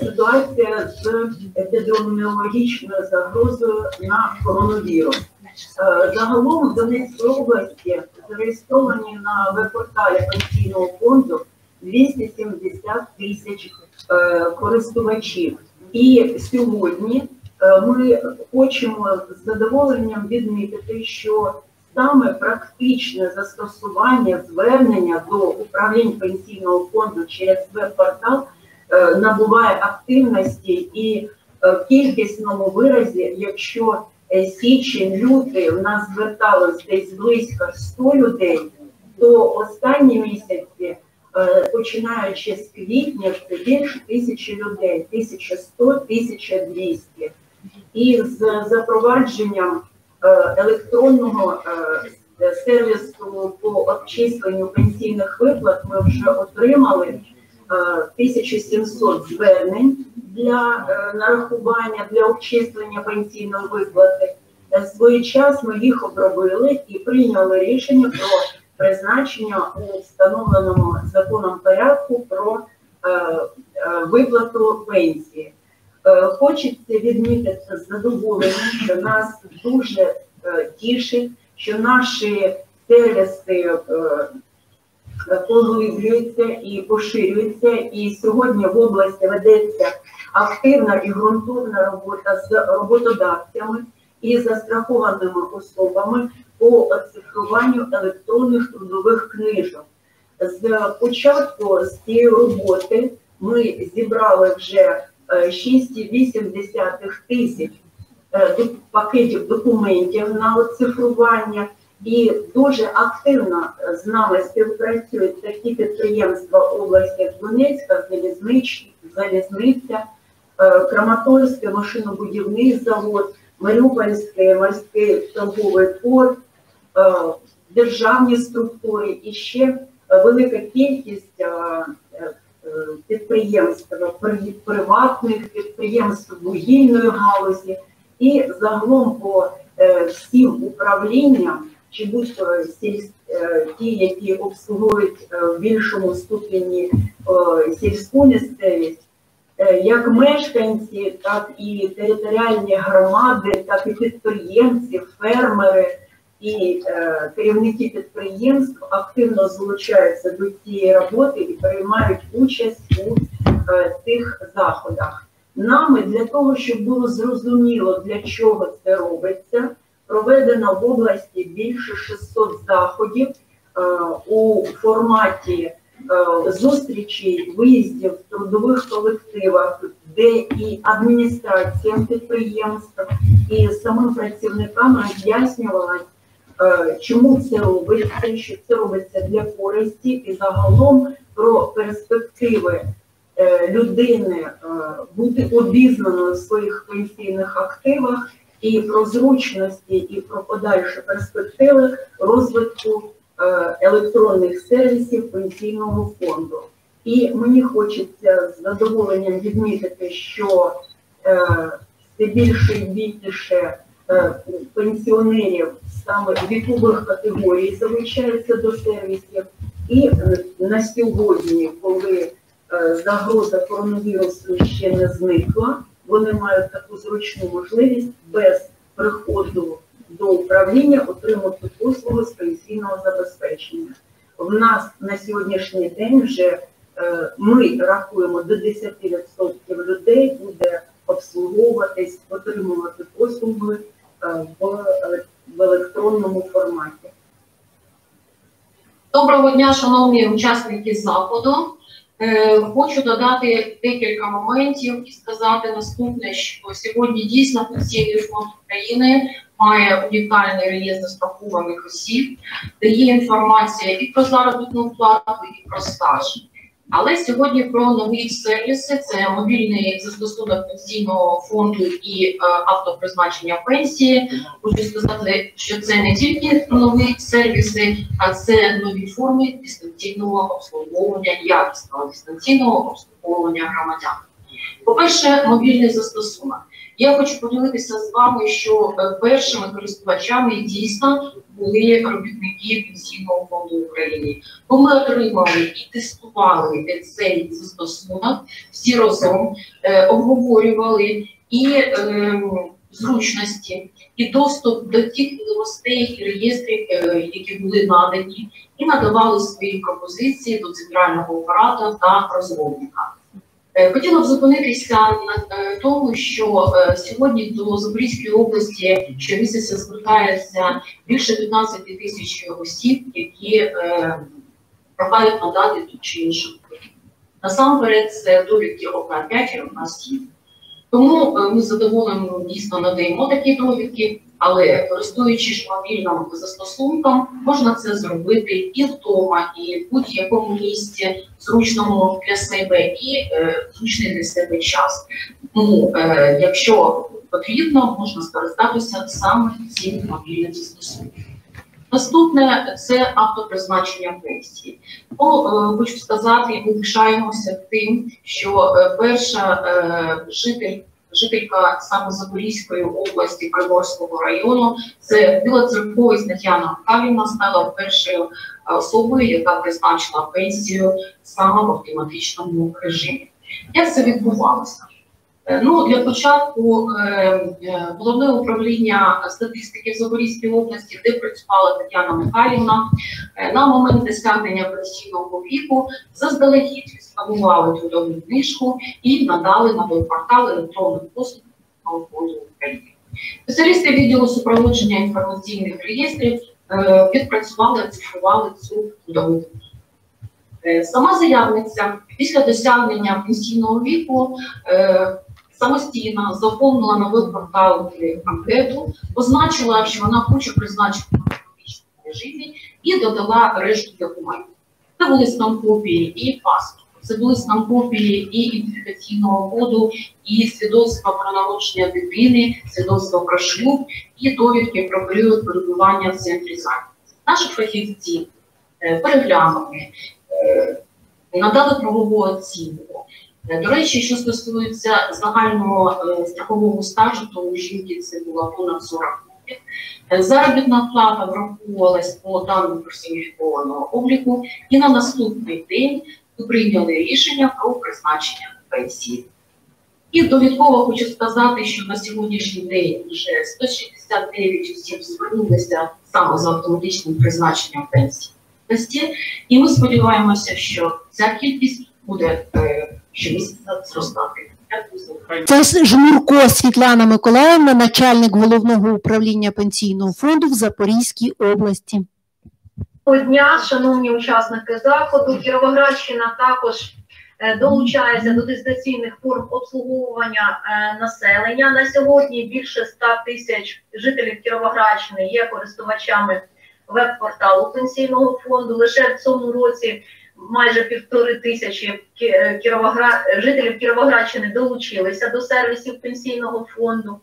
ситуація з епідеміологічною загрозою на коронавірус. Е, Загалом в Донецькій області зареєстровані на веб-порталі пенсійного фонду 270 тисяч е, користувачів. І сьогодні е, ми хочемо з задоволенням відмітити, що саме практичне застосування звернення до управлінь пенсійного фонду через веб-портал набуває активності і в кількісному виразі, якщо січень, лютий в нас зверталось десь близько 100 людей, то останні місяці е, починаючи з квітня, це більше тисячі людей, 1100-1200. І з запровадженням е, електронного е, сервісу по обчисленню пенсійних виплат ми вже отримали е, 1700 звернень для е, нарахування для обчислення пенсійної виплати. Е, Своєчасно їх обробили і прийняли рішення про призначення у встановленому законом порядку про е, е, виплату пенсії. Е, Хочеться відмітити з задоволенням, що нас дуже е, тішить, що наші сервіси е, е, і поширюються. І сьогодні в області ведеться активна і ґрунтовна робота з роботодавцями і застрахованими особами по оцифруванню електронних трудових книжок. З початку з цієї роботи ми зібрали вже е, 6,8 тисяч е, пакетів документів на оцифрування, І дуже активно з нами співпрацюють такі підприємства області, як Донецька, Залізнич, Залізниця, е, Краматорський машинобудівний завод, Маріупольський морський торговий порт, е, державні структури і ще велика кількість е, підприємств, приватних підприємств вугільної галузі. І загалом по всім управлінням, чи будь-то е, ті, які обслуговують е, в більшому ступені сільську місцевість, е, як мешканці, так і територіальні громади, так і підприємці, фермери і керівники підприємств активно залучаються до цієї роботи і приймають участь у цих заходах. Нами для того, щоб було зрозуміло, для чого це робиться, проведено в області більше 600 заходів е, у форматі е, зустрічей, виїздів в трудових колективах, де і адміністрація підприємств, і самим працівникам роз'яснювалось, е, чому це робиться, що це робиться для користі, і загалом про перспективи людини бути обізнаною в своїх пенсійних активах і про зручності, і про подальші перспективи розвитку е, електронних сервісів пенсійного фонду. І мені хочеться з задоволенням відмітити, що е, все більше і більше е, пенсіонерів саме вікових категорій залучаються до сервісів. І на сьогодні, коли загроза коронавірусу ще не зникла, вони мають таку зручну можливість без приходу до управління отримати послугу з пенсійного забезпечення. В нас на сьогоднішній день вже е, ми рахуємо до 10% людей буде обслуговуватись, отримувати послуги е, е, в електронному форматі. Доброго дня, шановні учасники заходу. Е, Хочу додати декілька моментів і сказати наступне, що сьогодні дійсно Пенсійний фонд України має унікальний реєстр страхованих осіб, де є інформація і про заробітну плату, і про стаж. Але сьогодні про нові сервіси це мобільний застосунок пенсійного фонду і е, автопризначення пенсії. Хочу сказати, що це не тільки нові сервіси, а це нові форми дистанційного обслуговування, якісного дистанційного обслуговування громадян. По-перше, мобільний застосунок. Я хочу поділитися з вами, що е, першими користувачами дійсно були робітники Пенсійного фонду України. Бо ми отримали і тестували цей застосунок всі разом, е, обговорювали і е, зручності, і доступ до тих відомостей і реєстрів, е, які були надані, і надавали свої пропозиції до центрального апарату та розробника. Е, Хотіла б зупинитися на е, тому, що е, сьогодні до Запорізької області щомісяця звертається більше 15 тисяч осіб, які прохають надати ту чи іншу. Насамперед, це довідки ОК 5 і ОК 7. Тому ми з задоволенням дійсно надаємо такі довідки, але користуючись мобільним застосунком, можна це зробити і вдома, і в будь-якому місці, зручному для себе і е, зручний для себе час. Тому, е, якщо потрібно, можна скористатися саме цим мобільним застосунком. Наступне це автопризначення пенсії. Ну, е, хочу сказати, ми пишаємося тим, що е, перша е, житель, жителька саме Запорізької області Приморського району, це Білоцерковець Тетяна Кавіна стала першою е, особою, яка призначила пенсію саме в автоматичному режимі. Як це відбувалося? Е, Ну, для початку е, е, головне управління статистики в Запорізькій області, де працювала Тетяна Михайлівна, на момент досягнення пенсійного віку заздалегідь відсканували трудову книжку і надали на веб-портал електронних послуг фонду України. Спеціалісти відділу супроводження інформаційних реєстрів відпрацювали, оцифрували цю трудову книжку. Сама заявниця після досягнення пенсійного віку самостійно заповнила на веб-портал анкету, позначила, що вона хоче призначити автоматичне режимі і додала решту документів. Це були скан-копії і паспорту, це були скан-копії і ідентифікаційного коду, і свідоцтва про народження дитини, свідоцтва про шлюб і довідки про період перебування в центрі зайнятості. Наші фахівці е, переглянули, е, надали правову оцінку. Е, До речі, що стосується загального е, страхового стажу, то у жінки це було понад 40 років. Е, Заробітна плата враховувалась по даним персоніфікованого обліку, і на наступний день прийняли рішення про призначення пенсії. І довідково хочу сказати, що на сьогоднішній день вже 169 осіб звернулися саме за автоматичним призначенням пенсії. І ми сподіваємося, що ця кількість буде щомісяця зростати. Це Жмурко Світлана Миколаївна, начальник головного управління пенсійного фонду в Запорізькій області. Доброго дня, шановні учасники заходу. Кіровоградщина також е, долучається до дистанційних форм обслуговування е, населення. На сьогодні більше 100 тисяч жителів Кіровоградщини є користувачами веб-порталу пенсійного фонду. Лише в цьому році майже півтори тисячі е, Кіровоград... жителів Кіровоградщини долучилися до сервісів пенсійного фонду.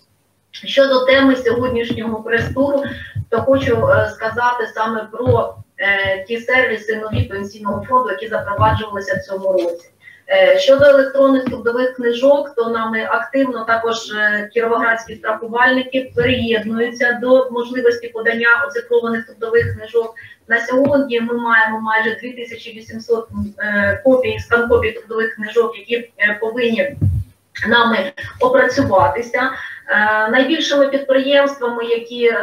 Щодо теми сьогоднішнього прес-туру, то хочу е, сказати саме про е, ті сервіси нові пенсійного фонду, які запроваджувалися в цьому році. Е, щодо електронних трудових книжок, то нами активно також е, кіровоградські страхувальники переєднуються до можливості подання оцифрованих трудових книжок. На сьогодні ми маємо майже 2800 е, копій, скан-копій трудових книжок, які повинні нами опрацюватися. Найбільшими підприємствами, які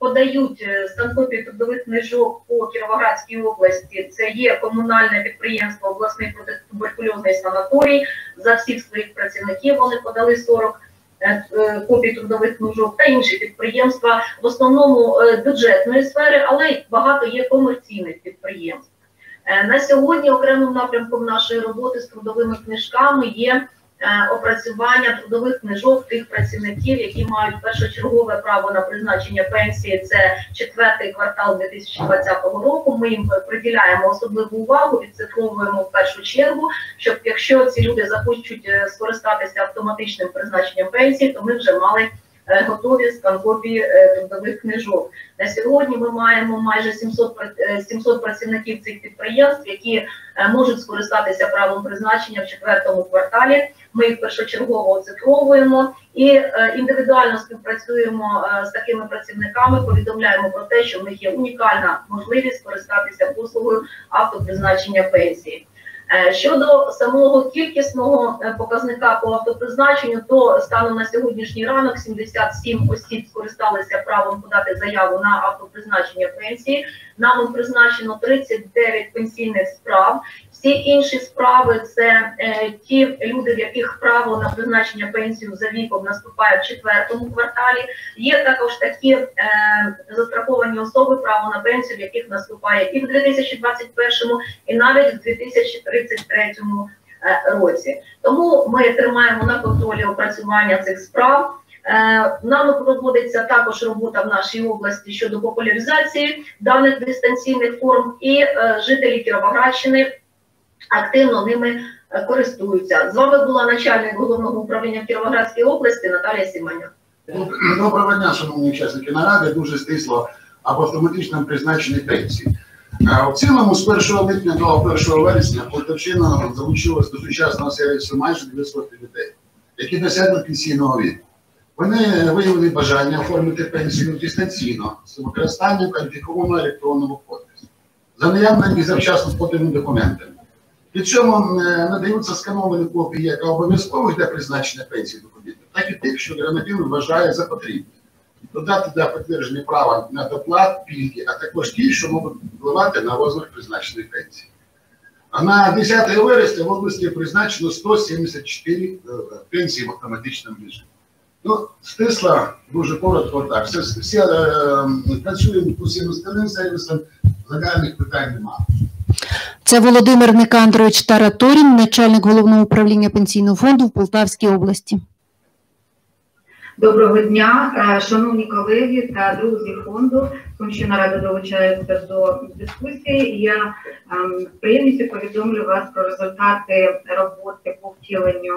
подають е, станкопії трудових книжок по Кіровоградській області, це є комунальне підприємство обласний протитуберкульозний санаторій. За всіх своїх працівників вони подали 40 е, е, копій трудових книжок та інші підприємства, в основному бюджетної сфери, але багато є комерційних підприємств. На сьогодні окремим напрямком нашої роботи з трудовими книжками є опрацювання трудових книжок тих працівників, які мають першочергове право на призначення пенсії. Це четвертий квартал 2020 року. Ми їм приділяємо особливу увагу, відцифровуємо в першу чергу, щоб якщо ці люди захочуть е, скористатися автоматичним призначенням пенсії, то ми вже мали е, готові скан-копії е, трудових книжок. На сьогодні ми маємо майже 700, пра- е, 700 працівників цих підприємств, які е, можуть скористатися правом призначення в четвертому кварталі. Ми їх першочергово оцифровуємо і е, індивідуально співпрацюємо е, з такими працівниками. Повідомляємо про те, що в них є унікальна можливість скористатися послугою автопризначення пенсії. Е, Щодо самого кількісного е, показника по автопризначенню, то станом на сьогоднішній ранок 77 осіб скористалися правом подати заяву на автопризначення пенсії. Нам призначено 39 пенсійних справ. Всі інші справи це е, ті люди, в яких право на призначення пенсію за віком наступає в четвертому кварталі. Є також такі е, застраховані особи, право на пенсію, в яких наступає і в 2021 і навіть в 2033 е, році. Тому ми тримаємо на контролі опрацювання цих справ. Е, Нами проводиться також робота в нашій області щодо популяризації даних дистанційних форм, і е, жителі Кіровоградщини активно ними е, користуються. З вами була начальник головного управління Кіровоградської області Наталія Сіманяк. Доброго дня, шановні учасники наради. Дуже стисло об автоматичному призначенні пенсії. Е, В цілому з 1 липня до 1 вересня Полтавщина залучилась до сучасного сервісу майже 900 людей, які досягли пенсійного віку. Вони виявили бажання оформити пенсію дистанційно з використанням кваліфікованого електронного подпису за наявними і завчасно поданими документами. При цьому е, надаються скановані копії як обов'язкових для призначення пенсії документів, так і тих, що громадянин вважає за потрібне. Додати для підтвердження права на доплат, пільги, а також ті, що можуть впливати на розмір призначеної пенсії. А на 10 вересня в області призначено 174 е, пенсії в автоматичному режимі. Ну, стисло, дуже коротко так. Все, всі е, працюємо по всім остальним сервісам, загальних питань немає. Це Володимир Никандрович Тараторін, начальник головного управління пенсійного фонду в Полтавській області. Доброго дня, е, шановні колеги та друзі фонду. Комісійна рада долучається до дискусії. Я ем, з приємністю повідомлю вас про результати роботи по втіленню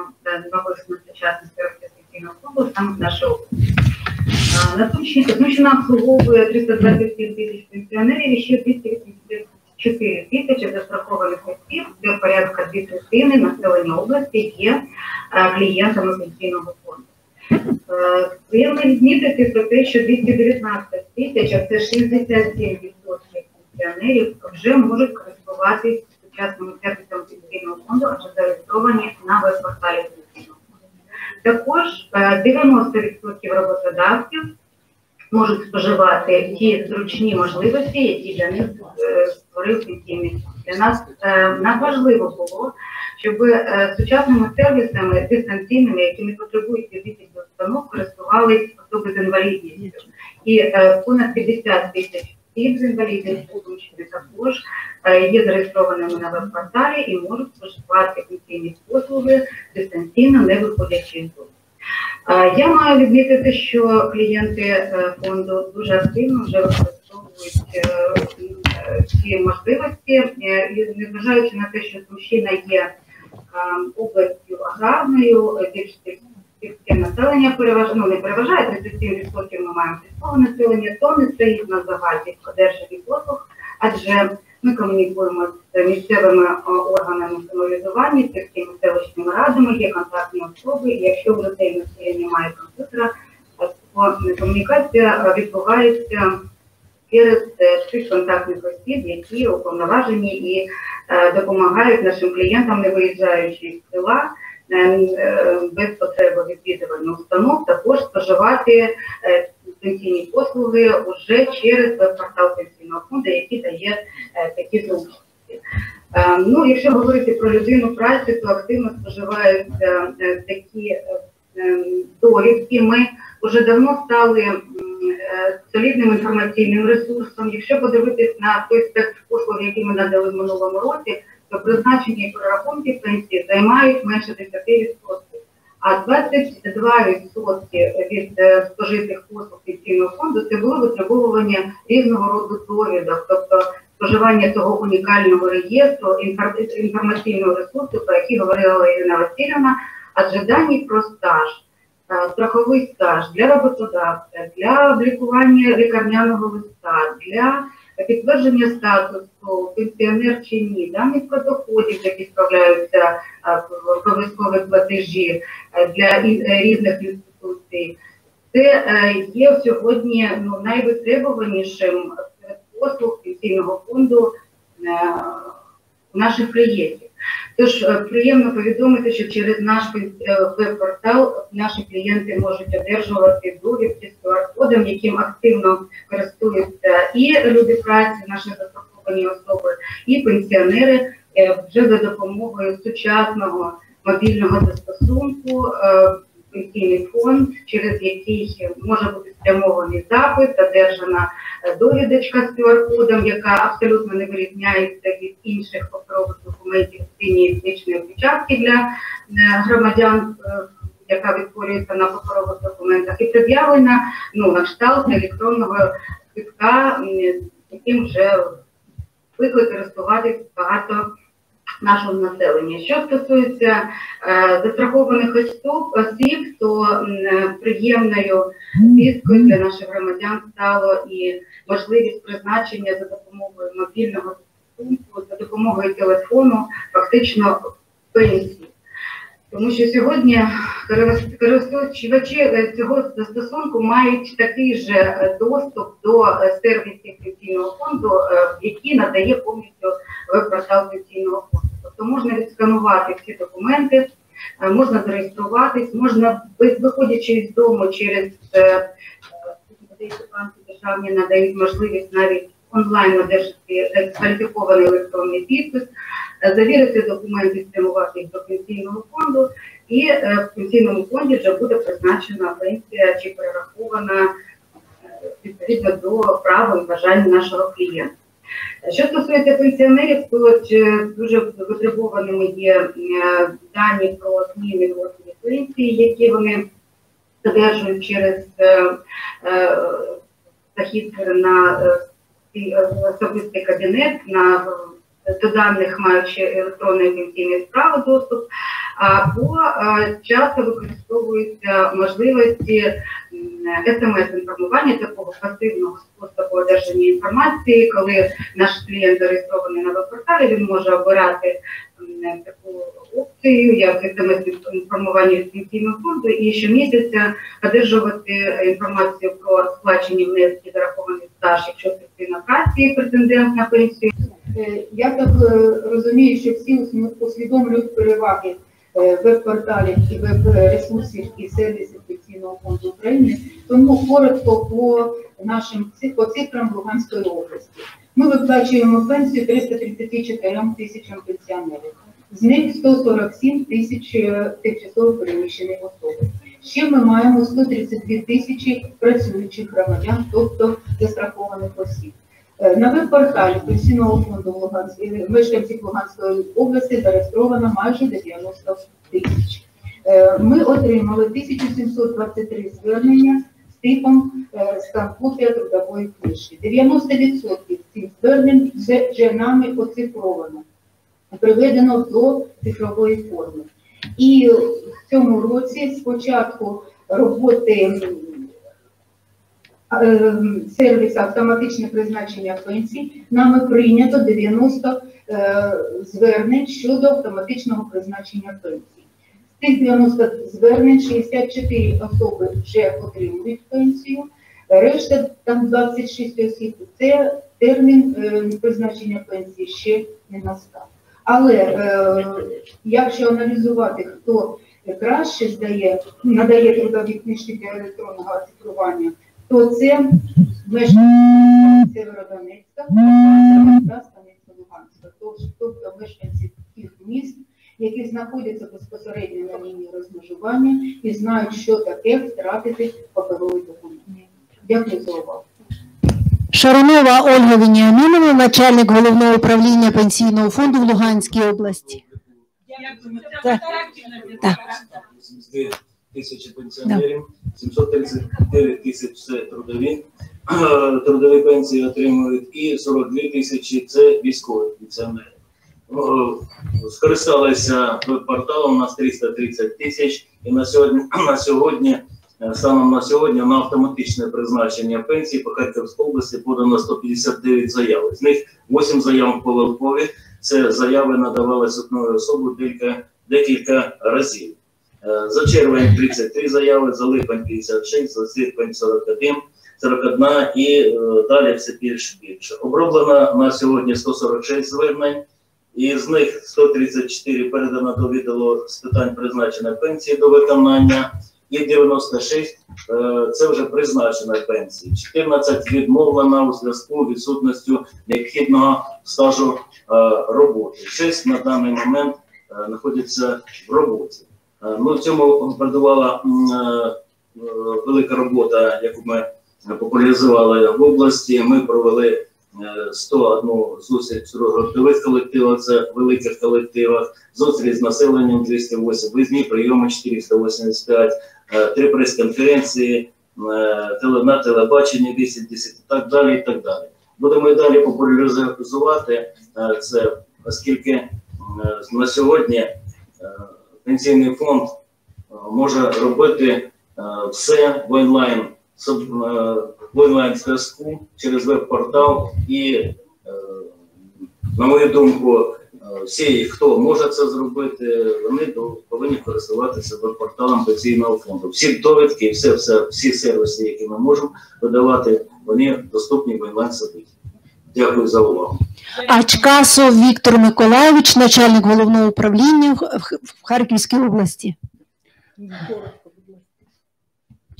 нових сучасних пенсійного фонду саме в нашій області. Е, На Сумщині Сумщина обслуговує 327 тисяч пенсіонерів і ще 284 тисячі застрахованих осіб, де порядка дві третини населення області є е, клієнтами пенсійного фонду. Е, Приємно відмітити про те, що 219 тисяч, а це 67% пенсіонерів, вже можуть користуватись сучасними сервісами пенсійного фонду, адже зареєстровані на веб-порталі пенсійного фонду. Також е, 90% роботодавців можуть споживати ті зручні можливості, які для них е, створив пенсійний. Для нас е, надважливо було, щоб е, сучасними сервісами дистанційними, які не потребують фізичних установ, користувались особи з інвалідністю. І понад 50 тисяч осіб з інвалідністю учнів також є зареєстрованими на веб-порталі і можуть споживати пенсійні послуги дистанційно, не виходячи з дому. Я маю відмітити, що клієнти е, фонду дуже активно вже використовують е, ці можливості, Е, і незважаючи на те, що Сумщина є областю аграрною, більш сільське населення переважає, ну не переважає 37% ми маємо сільського населення, то не стоїть на загальних одержаних послуг, адже ми комунікуємо з місцевими е, органами самоврядування, сільськими селищними радами, є контактні особи, якщо в людей населення немає комп'ютера, е, то комунікація е, відбувається через е, тих контактних осіб, які уповноважені і е, допомагають нашим клієнтам, не виїжджаючи з села, е, е, без потреби відвідування установ, також споживати е, пенсійні послуги вже через веб-портал пенсійного фонду, який дає е, такі зручності. Е, Ну, якщо говорити про людину праці, то активно споживаються е, такі е, е, довідки. Ми вже давно стали е, солідним інформаційним ресурсом. Якщо подивитись на той спектр послуг, який ми надали в минулому році, то призначення і прорахунки пенсії займають менше 10%. А 22% від е, спожитих послуг пенсійного фонду це було витребовування різного роду довідок, тобто споживання того унікального реєстру інфор- інформаційного ресурсу, про який говорила Ірина Васильівна, адже дані про стаж, е, страховий стаж для роботодавця, для облікування лікарняного листа, для підтвердження статусу пенсіонер чи ні, дані про доходів, які справляються е, обов'язкові платежі е, для е, різних інституцій. Це є сьогодні ну, найвитребуванішим послуг пенсійного фонду наших клієнтів. Тож е, приємно повідомити, що через наш е, веб-портал наші клієнти можуть одержувати довідки з QR-кодом, яким активно користуються і люди праці, наші застраховані особи, і пенсіонери е, вже за допомогою сучасного мобільного застосунку. Пенсійний фонд, через який може бути спрямований запит, одержана е, довідочка з QR-кодом, яка абсолютно не вирізняється від інших паперових документів синьої етнічної печатки для е, громадян, е, яка відтворюється на паперових документах, і пред'явлена ну, на кшталт електронного квитка, яким вже звикли користуватись багато нашого населення. Що стосується е, застрахованих осіб, то е, приємною звісткою для наших громадян стало і можливість призначення за допомогою мобільного пункту, за допомогою телефону, фактично пенсії. Тому що сьогодні користувачі е, цього застосунку мають такий же е, доступ до е, сервісів пенсійного фонду, які надає повністю веб-портал пенсійного фонду. Тобто можна відсканувати всі документи, можна зареєструватись, можна виходячи з дому через банки державні надають можливість навіть онлайн одержати кваліфікований електронний підпис, завірити документи, спрямувати їх до пенсійного фонду, і е, в пенсійному фонді вже буде призначена пенсія чи перерахована е, відповідно до прав і бажань нашого клієнта. Що стосується пенсіонерів, то дуже витребованими є е, дані про зміни розмірів пенсії, які вони одержують через е, е, захід на е, е, особистий кабінет, на е, до даних маючи електронної пенсійної справи доступ, або часто використовуються можливості смс-інформування такого пасивного способу одержання інформації, коли наш клієнт зареєстрований на веб-порталі, він може обирати таку опцію, як смс-інформування пенсійного фонду, і щомісяця одержувати інформацію про сплачені внески зарахований стаж, якщо на праці претендент на пенсію. Е, Я так е, розумію, що всі усвідомлюють переваги е, веб-порталів і веб-ресурсів і сервісів Пенсійного фонду України. Тому коротко по нашим по цифрам Луганської області. Ми виплачуємо пенсію 334 тисячам пенсіонерів. З них 147 тисяч тимчасово переміщених особ. Ще ми маємо 132 тисячі працюючих громадян, тобто застрахованих осіб. Е, На веб-порталі Пенсійного фонду Луганської мешканців Луганської області зареєстровано майже 90 тисяч. Е, Ми отримали 1723 звернення з типом е, стан трудової книжки. 90% цих звернень вже, вже нами оцифровано, приведено до цифрової форми. І в цьому році спочатку роботи е, сервіс автоматичне призначення пенсій нами прийнято 90 е, звернень щодо автоматичного призначення пенсій. З цих 90 звернень 64 особи вже отримують пенсію, решта там 26 осіб. Це термін е, призначення пенсії ще не настав. Але е, якщо аналізувати, хто краще здає, надає трудові книжки для електронного оцифрування, то це мешканці Северодонецька, та Станиця Луганська, тобто мешканці тих міст, які знаходяться безпосередньо на лінії розмежування і знають, що таке втратити паперовий документ. Дякую за увагу. Шаронова Ольга Веніамінова, начальник головного управління пенсійного фонду в Луганській області. Так. Так. 82 тисячі пенсіонерів, 739 тисяч це трудові, трудові пенсії отримують, і 42 тисячі це військові пенсіонери. Е, Скористалися веб-порталом у нас 330 тисяч, і на сьогодні, на сьогодні, е, станом на сьогодні, на автоматичне призначення пенсії по Харківській області подано 159 заяв. З них 8 заяв помилкові. Це заяви надавалися одною особою декілька, декілька разів. Е, За червень 33 заяви, за липень 56, за серпень 41, 41 і е, далі все більше більше. Оброблено на сьогодні 146 звернень, і з них 134 передано до відділу з питань призначення пенсії до виконання, і 96 е, це вже призначена пенсії. 14 відмовлено у зв'язку відсутністю необхідного стажу роботи. 6 на даний момент знаходяться в роботі. Е, Ну, в цьому передувала е, е, велика робота, яку ми популяризували в області. Ми провели е, 101 зустріч в гуртових колективах, це в великих колективах, зустріч з населенням 208, виїзні прийоми 485, е, три прес-конференції, на телебаченні 10, 10 і так далі. і так далі. Будемо і далі популяризувати це, оскільки на сьогодні пенсійний фонд е, може робити е, все в онлайн е, в онлайн зв'язку через веб-портал і, на мою думку, всі, хто може це зробити, вони повинні користуватися веб-порталом пенсійного фонду. Всі довідки, все, все, всі сервіси, які ми можемо видавати, вони доступні в онлайн собі. Дякую за увагу. Ачкасов Віктор Миколайович, начальник головного управління в Харківській області.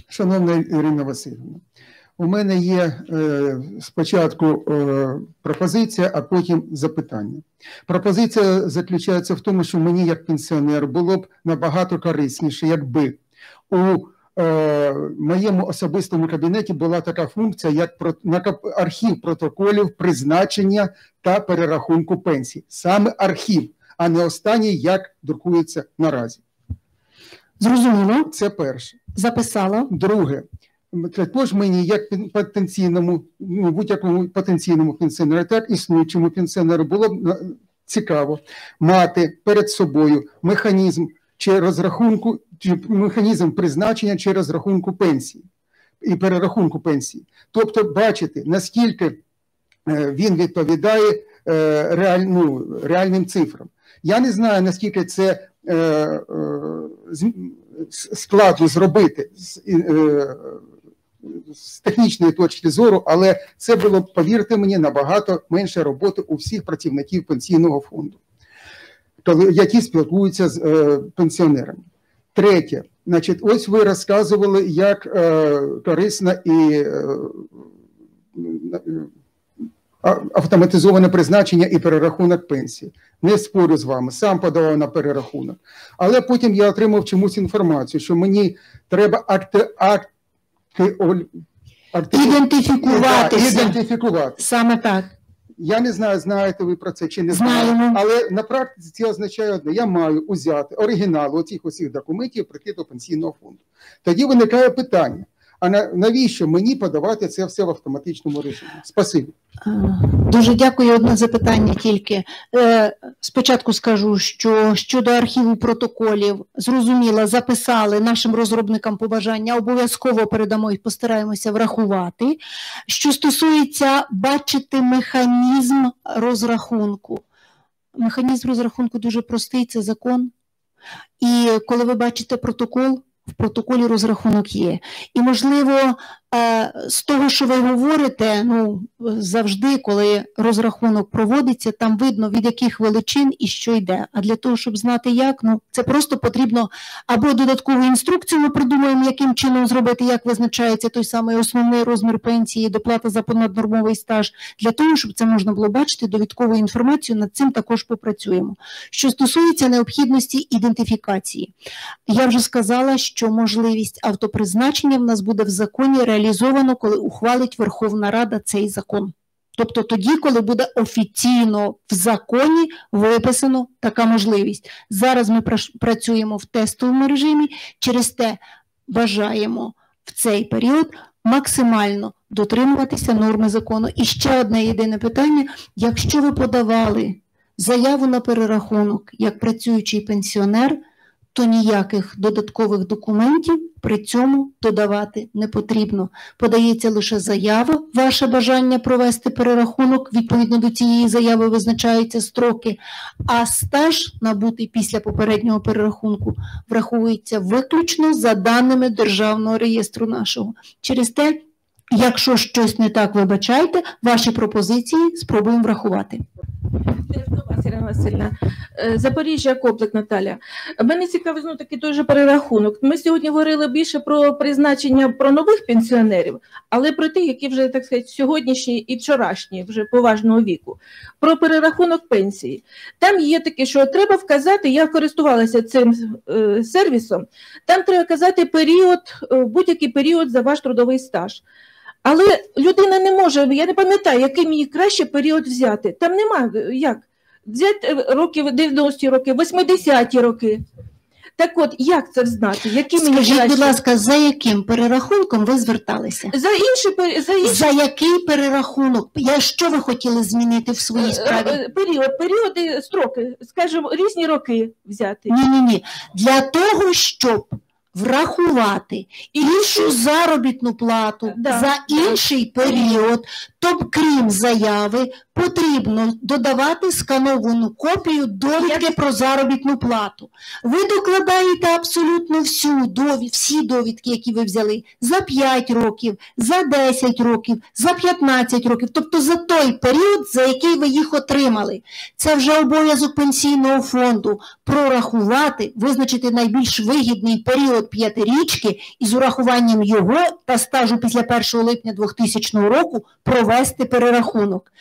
Шановна Ірина Васильівна, у мене є е, спочатку е, пропозиція, а потім запитання. Пропозиція заключається в тому, що мені, як пенсіонер, було б набагато корисніше, якби у е, моєму особистому кабінеті була така функція, як про- архів протоколів призначення та перерахунку пенсій. Саме архів, а не останній, як друкується наразі. Зрозуміло. Це перше. Записала. Друге, також мені, як потенційному, ну, будь-якому потенційному пенсіонеру, так існуючому пенсіонеру, було б цікаво мати перед собою механізм чи розрахунку, механізм призначення чи розрахунку пенсії і перерахунку пенсії. Тобто бачити, наскільки е, він відповідає е, реаль, ну, реальним цифрам. Я не знаю, наскільки це е, складно зробити з, технічної точки зору, але це було, повірте мені, набагато менше роботи у всіх працівників пенсійного фонду, які спілкуються з пенсіонерами. Третє, значить, ось ви розказували, як е, корисно і е, автоматизоване призначення і перерахунок пенсії. Не спорю з вами, сам подавав на перерахунок. Але потім я отримав чомусь інформацію, що мені треба акти, акти, оль- акти Ідентифікуватися. Да, ідентифікувати. Саме так. Я не знаю, знаєте ви про це чи не знаєте, але на практиці це означає одне: я маю узяти оригінал оцих усіх документів, прийти до пенсійного фонду. Тоді виникає питання: а на- навіщо мені подавати це все в автоматичному режимі? Спасибі. Дуже дякую. Одне запитання тільки. Е, Спочатку скажу, що щодо архіву протоколів, зрозуміло, записали нашим розробникам побажання, обов'язково передамо і постараємося врахувати. Що стосується бачити механізм розрахунку. Механізм розрахунку дуже простий, це закон. І коли ви бачите протокол, в протоколі розрахунок є. І, можливо, з того, що ви говорите, ну завжди, коли розрахунок проводиться, там видно від яких величин і що йде. А для того, щоб знати, як, ну це просто потрібно або додаткову інструкцію. Ми придумаємо, яким чином зробити, як визначається той самий основний розмір пенсії, доплата за понаднормовий стаж. Для того, щоб це можна було бачити, довідкову інформацію над цим також попрацюємо. Що стосується необхідності ідентифікації, я вже сказала, що можливість автопризначення в нас буде в законі реалізовано, коли ухвалить Верховна Рада цей закон. Тобто тоді, коли буде офіційно в законі виписано така можливість. Зараз ми працюємо в тестовому режимі, через те бажаємо в цей період максимально дотримуватися норми закону. І ще одне єдине питання: якщо ви подавали заяву на перерахунок як працюючий пенсіонер, то ніяких додаткових документів при цьому додавати не потрібно. Подається лише заява, ваше бажання провести перерахунок. Відповідно до цієї заяви визначаються строки, а стаж, набутий після попереднього перерахунку, враховується виключно за даними Державного реєстру нашого. Через те, якщо щось не так, вибачайте, ваші пропозиції спробуємо врахувати. вас, Ірина Васильівна. Е, Запоріжжя Коплик Наталя. Мене цікавить ну, такий той же перерахунок. Ми сьогодні говорили більше про призначення про нових пенсіонерів, але про тих, які вже так сказати, сьогоднішні і вчорашні, вже поважного віку. Про перерахунок пенсії. Там є таке, що треба вказати, я користувалася цим е, сервісом. Там треба казати період, е, будь-який період за ваш трудовий стаж. Але людина не може, я не пам'ятаю, який мені краще період взяти. Там нема е, як. Взяти е, років 90-ті роки, 80-ті роки. Так от, як це знати? Які мені Скажіть, краще? будь ласка, за яким перерахунком ви зверталися? За інший за інший За який перерахунок? Я що ви хотіли змінити в своїй справі? Е, період, періоди, строки, скажімо, різні роки взяти. Ні, ні, ні. Для того, щоб врахувати іншу заробітну плату Да. за інший період, то крім заяви, потрібно додавати скановану копію довідки про заробітну плату. Ви докладаєте абсолютно всю довід, всі довідки, які ви взяли, за 5 років, за 10 років, за 15 років, тобто за той період, за який ви їх отримали. Це вже обов'язок пенсійного фонду прорахувати, визначити найбільш вигідний період п'ятирічки і з урахуванням його та стажу після 1 липня 2000 року провести перерахунок.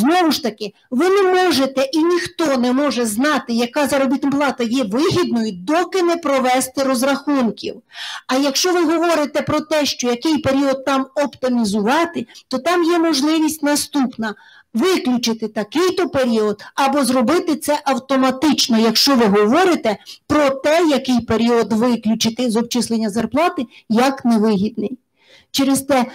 Знову ж таки, ви не можете і ніхто не може знати, яка заробітна плата є вигідною, доки не провести розрахунків. А якщо ви говорите про те, що який період там оптимізувати, то там є можливість наступна. виключити такий-то період, або зробити це автоматично, якщо ви говорите про те, який період виключити з обчислення зарплати як невигідний. Через те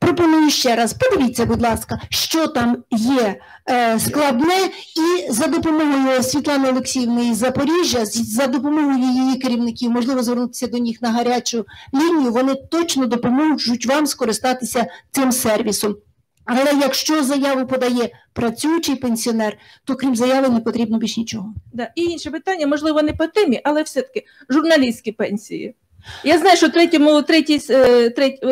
пропоную ще раз, подивіться, будь ласка, що там є е, складне, і за допомогою Світлани Олексіївни із Запоріжжя, за допомогою її керівників, можливо, звернутися до них на гарячу лінію, вони точно допоможуть вам скористатися цим сервісом. Але якщо заяву подає працюючий пенсіонер, то крім заяви не потрібно більш нічого. Да. І інше питання, можливо, не по темі, але все-таки журналістські пенсії. Я знаю, що третьому, третій, е,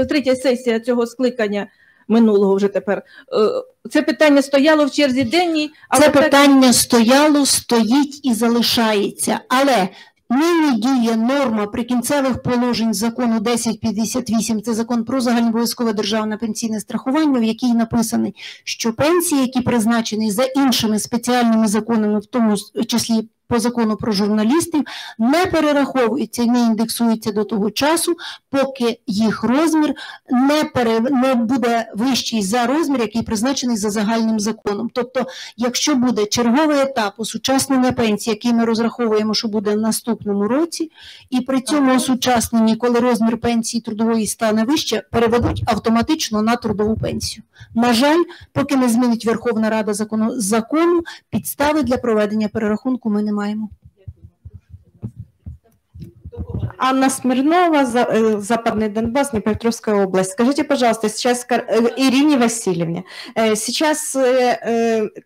третя сесія цього скликання минулого вже тепер. е, Це питання стояло в черзі денній, але Це так- питання стояло, стоїть і залишається. Але нині діє норма прикінцевих положень закону 1058, це закон про загальнообов'язкове державне пенсійне страхування, в якій написаний, що пенсії, які призначені за іншими спеціальними законами, в тому числі по закону про журналістів, не перераховуються і не індексуються до того часу, поки їх розмір не, пере, не буде вищий за розмір, який призначений за загальним законом. Тобто, якщо буде черговий етап осучаснення пенсії, який ми розраховуємо, що буде в наступному році, і при цьому осучасненні, коли розмір пенсії трудової стане вище, переведуть автоматично на трудову пенсію. На жаль, поки не змінить Верховна Рада закону, закону підстави для проведення перерахунку ми не маємо. Анна Смирнова, За- Западный Донбасс, Днепропетровская область. Скажите, пожалуйста, сейчас Ирине Васильевне, сейчас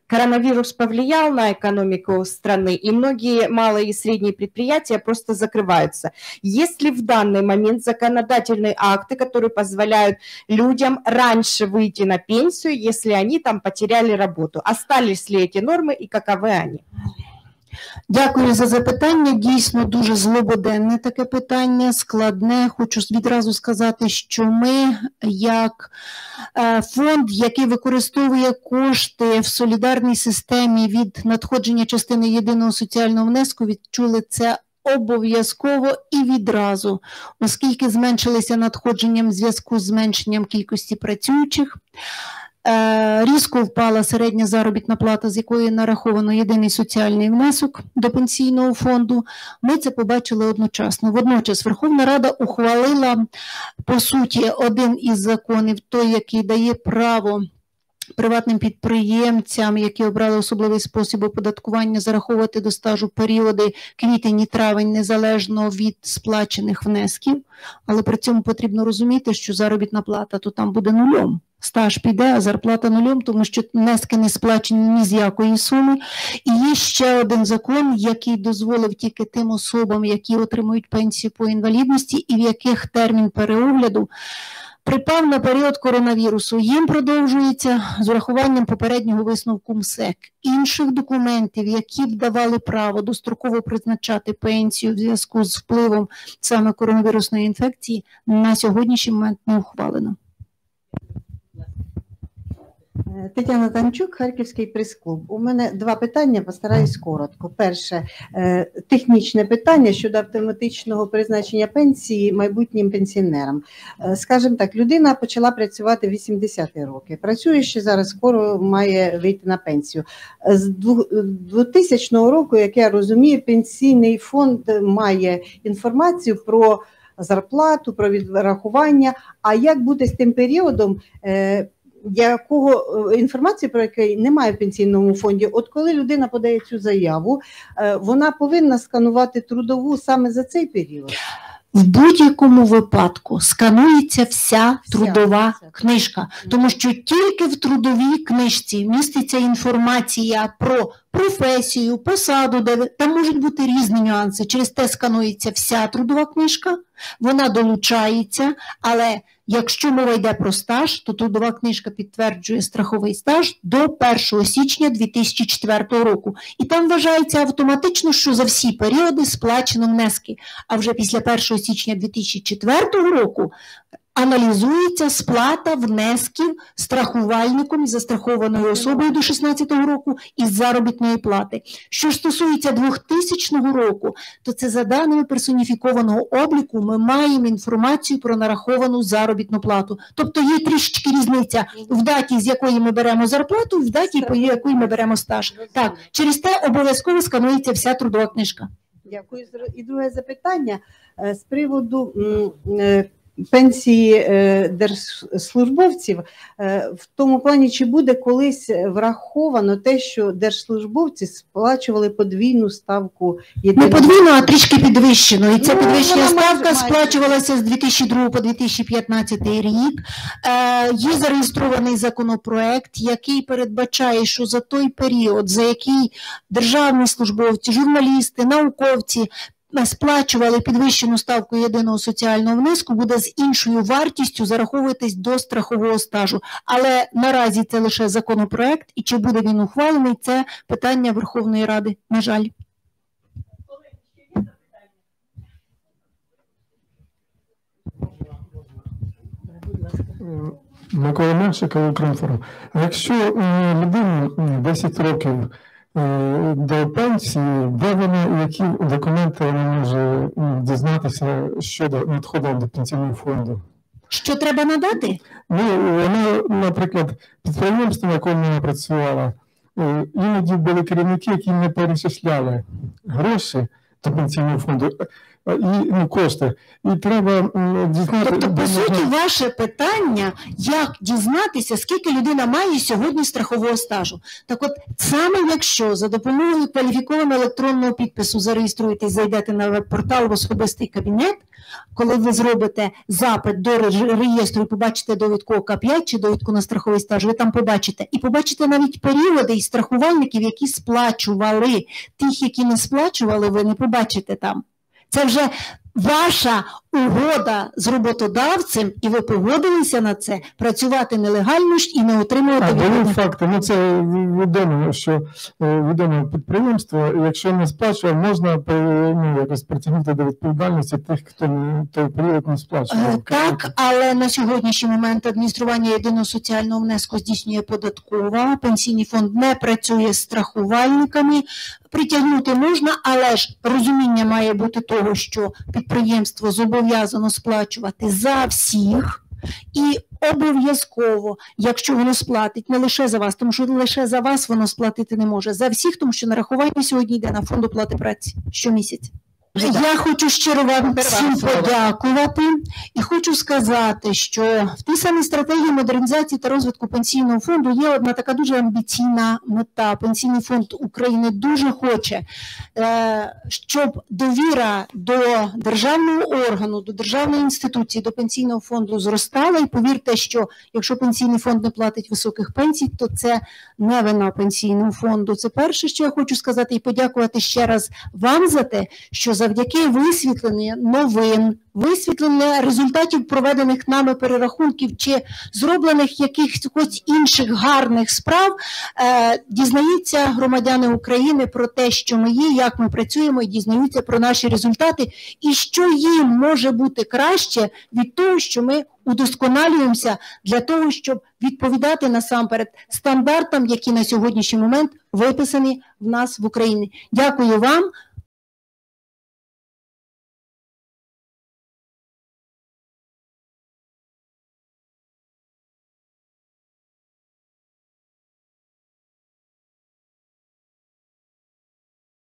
коронавирус повлиял на экономику страны, и многие малые и средние предприятия просто закрываются. Есть ли в данный момент законодательные акты, которые позволяют людям раньше выйти на пенсию, если они там потеряли работу? Остались ли эти нормы и каковы они? Дякую за запитання. Дійсно дуже злободенне таке питання, складне. Хочу відразу сказати, що ми, як е, фонд, який використовує кошти в солідарній системі від надходження частини єдиного соціального внеску, відчули це. Обов'язково і відразу, оскільки зменшилися надходженням в зв'язку з зменшенням кількості працюючих. Е, Різко впала середня заробітна плата, з якої нараховано єдиний соціальний внесок до пенсійного фонду. Ми це побачили одночасно. Водночас Верховна Рада ухвалила по суті один із законів, той, який дає право. Приватним підприємцям, які обрали особливий спосіб оподаткування, зараховувати до стажу періоди квітень і травень незалежно від сплачених внесків. Але при цьому потрібно розуміти, що заробітна плата то там буде нульом. Стаж піде, а зарплата нульом, тому що внески не сплачені ні з якої суми. І є ще один закон, який дозволив тільки тим особам, які отримують пенсію по інвалідності, і в яких термін переогляду припав на період коронавірусу. Їм продовжується з урахуванням попереднього висновку МСЕК. Інших документів, які б давали право достроково призначати пенсію в зв'язку з впливом саме коронавірусної інфекції, на сьогоднішній момент не ухвалено. Е, Тетяна Танчук, Харківський прес-клуб. У мене два питання, постараюсь коротко. Перше, е, технічне питання щодо автоматичного призначення пенсії майбутнім пенсіонерам. Е, Скажімо так, людина почала працювати в 80-ті роки. Працює ще зараз, скоро має вийти на пенсію. З дву- 2000 року, як я розумію, пенсійний фонд має інформацію про зарплату, про відрахування. А як бути з тим періодом? Якого е, інформації про який немає в пенсійному фонді, от коли людина подає цю заяву, е, вона повинна сканувати трудову саме за цей період. В будь-якому випадку сканується вся трудова книжка, тому що тільки в трудовій книжці міститься інформація про професію, посаду, де там можуть бути різні нюанси. Через те сканується вся трудова книжка, вона долучається, але якщо мова йде про стаж, то трудова книжка підтверджує страховий стаж до 1 січня 2004 року. І там вважається автоматично, що за всі періоди сплачено внески. А вже після 1 січня 2004 року аналізується сплата внесків страхувальником і застрахованою особою до 2016 року із заробітної плати. Що стосується 2000 року, то це за даними персоніфікованого обліку ми маємо інформацію про нараховану заробітну плату. Тобто є трішечки різниця в даті, з якої ми беремо зарплату, в даті, по якої ми беремо стаж. Так, через те обов'язково сканується вся трудова книжка. Дякую. І друге запитання е, з приводу е, пенсії е, держслужбовців е, в тому плані, чи буде колись враховано те, що держслужбовці сплачували подвійну ставку Не єдиного- подвійно, а трішки підвищено. І ця Ну, підвищена ставка майже. сплачувалася з 2002 по 2015 рік. Е, є зареєстрований законопроект, який передбачає, що за той період, за який державні службовці, журналісти, науковці сплачували підвищену ставку єдиного соціального внеску, буде з іншою вартістю зараховуватись до страхового стажу. Але наразі це лише законопроект, і чи буде він ухвалений, це питання Верховної Ради. На жаль. Микола Меншик, Укрінформ. Якщо е, людина 10 років е, до пенсії, де вони, які документи вони може дізнатися щодо надходу до пенсійного фонду? Що треба надати? Ну, вона, наприклад, підприємство, на якому вона працювала, е, іноді були керівники, які не перечисляли гроші до пенсійного фонду е, і ну, кошти. І треба м, дізнати. Тобто, по суті, ваше питання, як дізнатися, скільки людина має сьогодні страхового стажу. Так от, саме якщо за допомогою кваліфікованого електронного підпису зареєструєтесь, зайдете на веб-портал в особистий кабінет, коли ви зробите запит до реєстру і побачите довідку ОК5 чи довідку на страховий стаж, ви там побачите. І побачите навіть періоди і страхувальників, які сплачували. Тих, які не сплачували, ви не побачите там. Це вже ваша угода з роботодавцем, і ви погодилися на це, працювати нелегально ж і не отримувати А були факти. Ну це відомо, що е, відоме підприємство, якщо не сплачує, можна е, ну, якось притягнути до відповідальності тих, хто той період не Е, сплачував. Так, але на сьогоднішній момент адміністрування єдиного соціального внеску здійснює податкова. Пенсійний фонд не працює з страхувальниками. Притягнути можна, але ж розуміння має бути того, що підприємство зобов'язано сплачувати за всіх. І обов'язково, якщо воно сплатить не лише за вас, тому що лише за вас воно сплатити не може, за всіх, тому що нарахування сьогодні йде на фонд оплати праці щомісяця. Я хочу щиро вам всім подякувати і хочу сказати, що в тій самій стратегії модернізації та розвитку пенсійного фонду є одна така дуже амбіційна мета. Пенсійний фонд України дуже хоче, е, щоб довіра до державного органу, до державної інституції, до пенсійного фонду зростала. І повірте, що якщо пенсійний фонд не платить високих пенсій, то це не вина пенсійного фонду. Це перше, що я хочу сказати, і подякувати ще раз вам за те, що завдяки висвітленню новин, висвітлення результатів проведених нами перерахунків чи зроблених якихось інших гарних справ, е, дізнаються громадяни України про те, що ми є, як ми працюємо, і дізнаються про наші результати, і що їм може бути краще від того, що ми удосконалюємося для того, щоб відповідати насамперед стандартам, які на сьогоднішній момент виписані в нас в Україні. Дякую вам.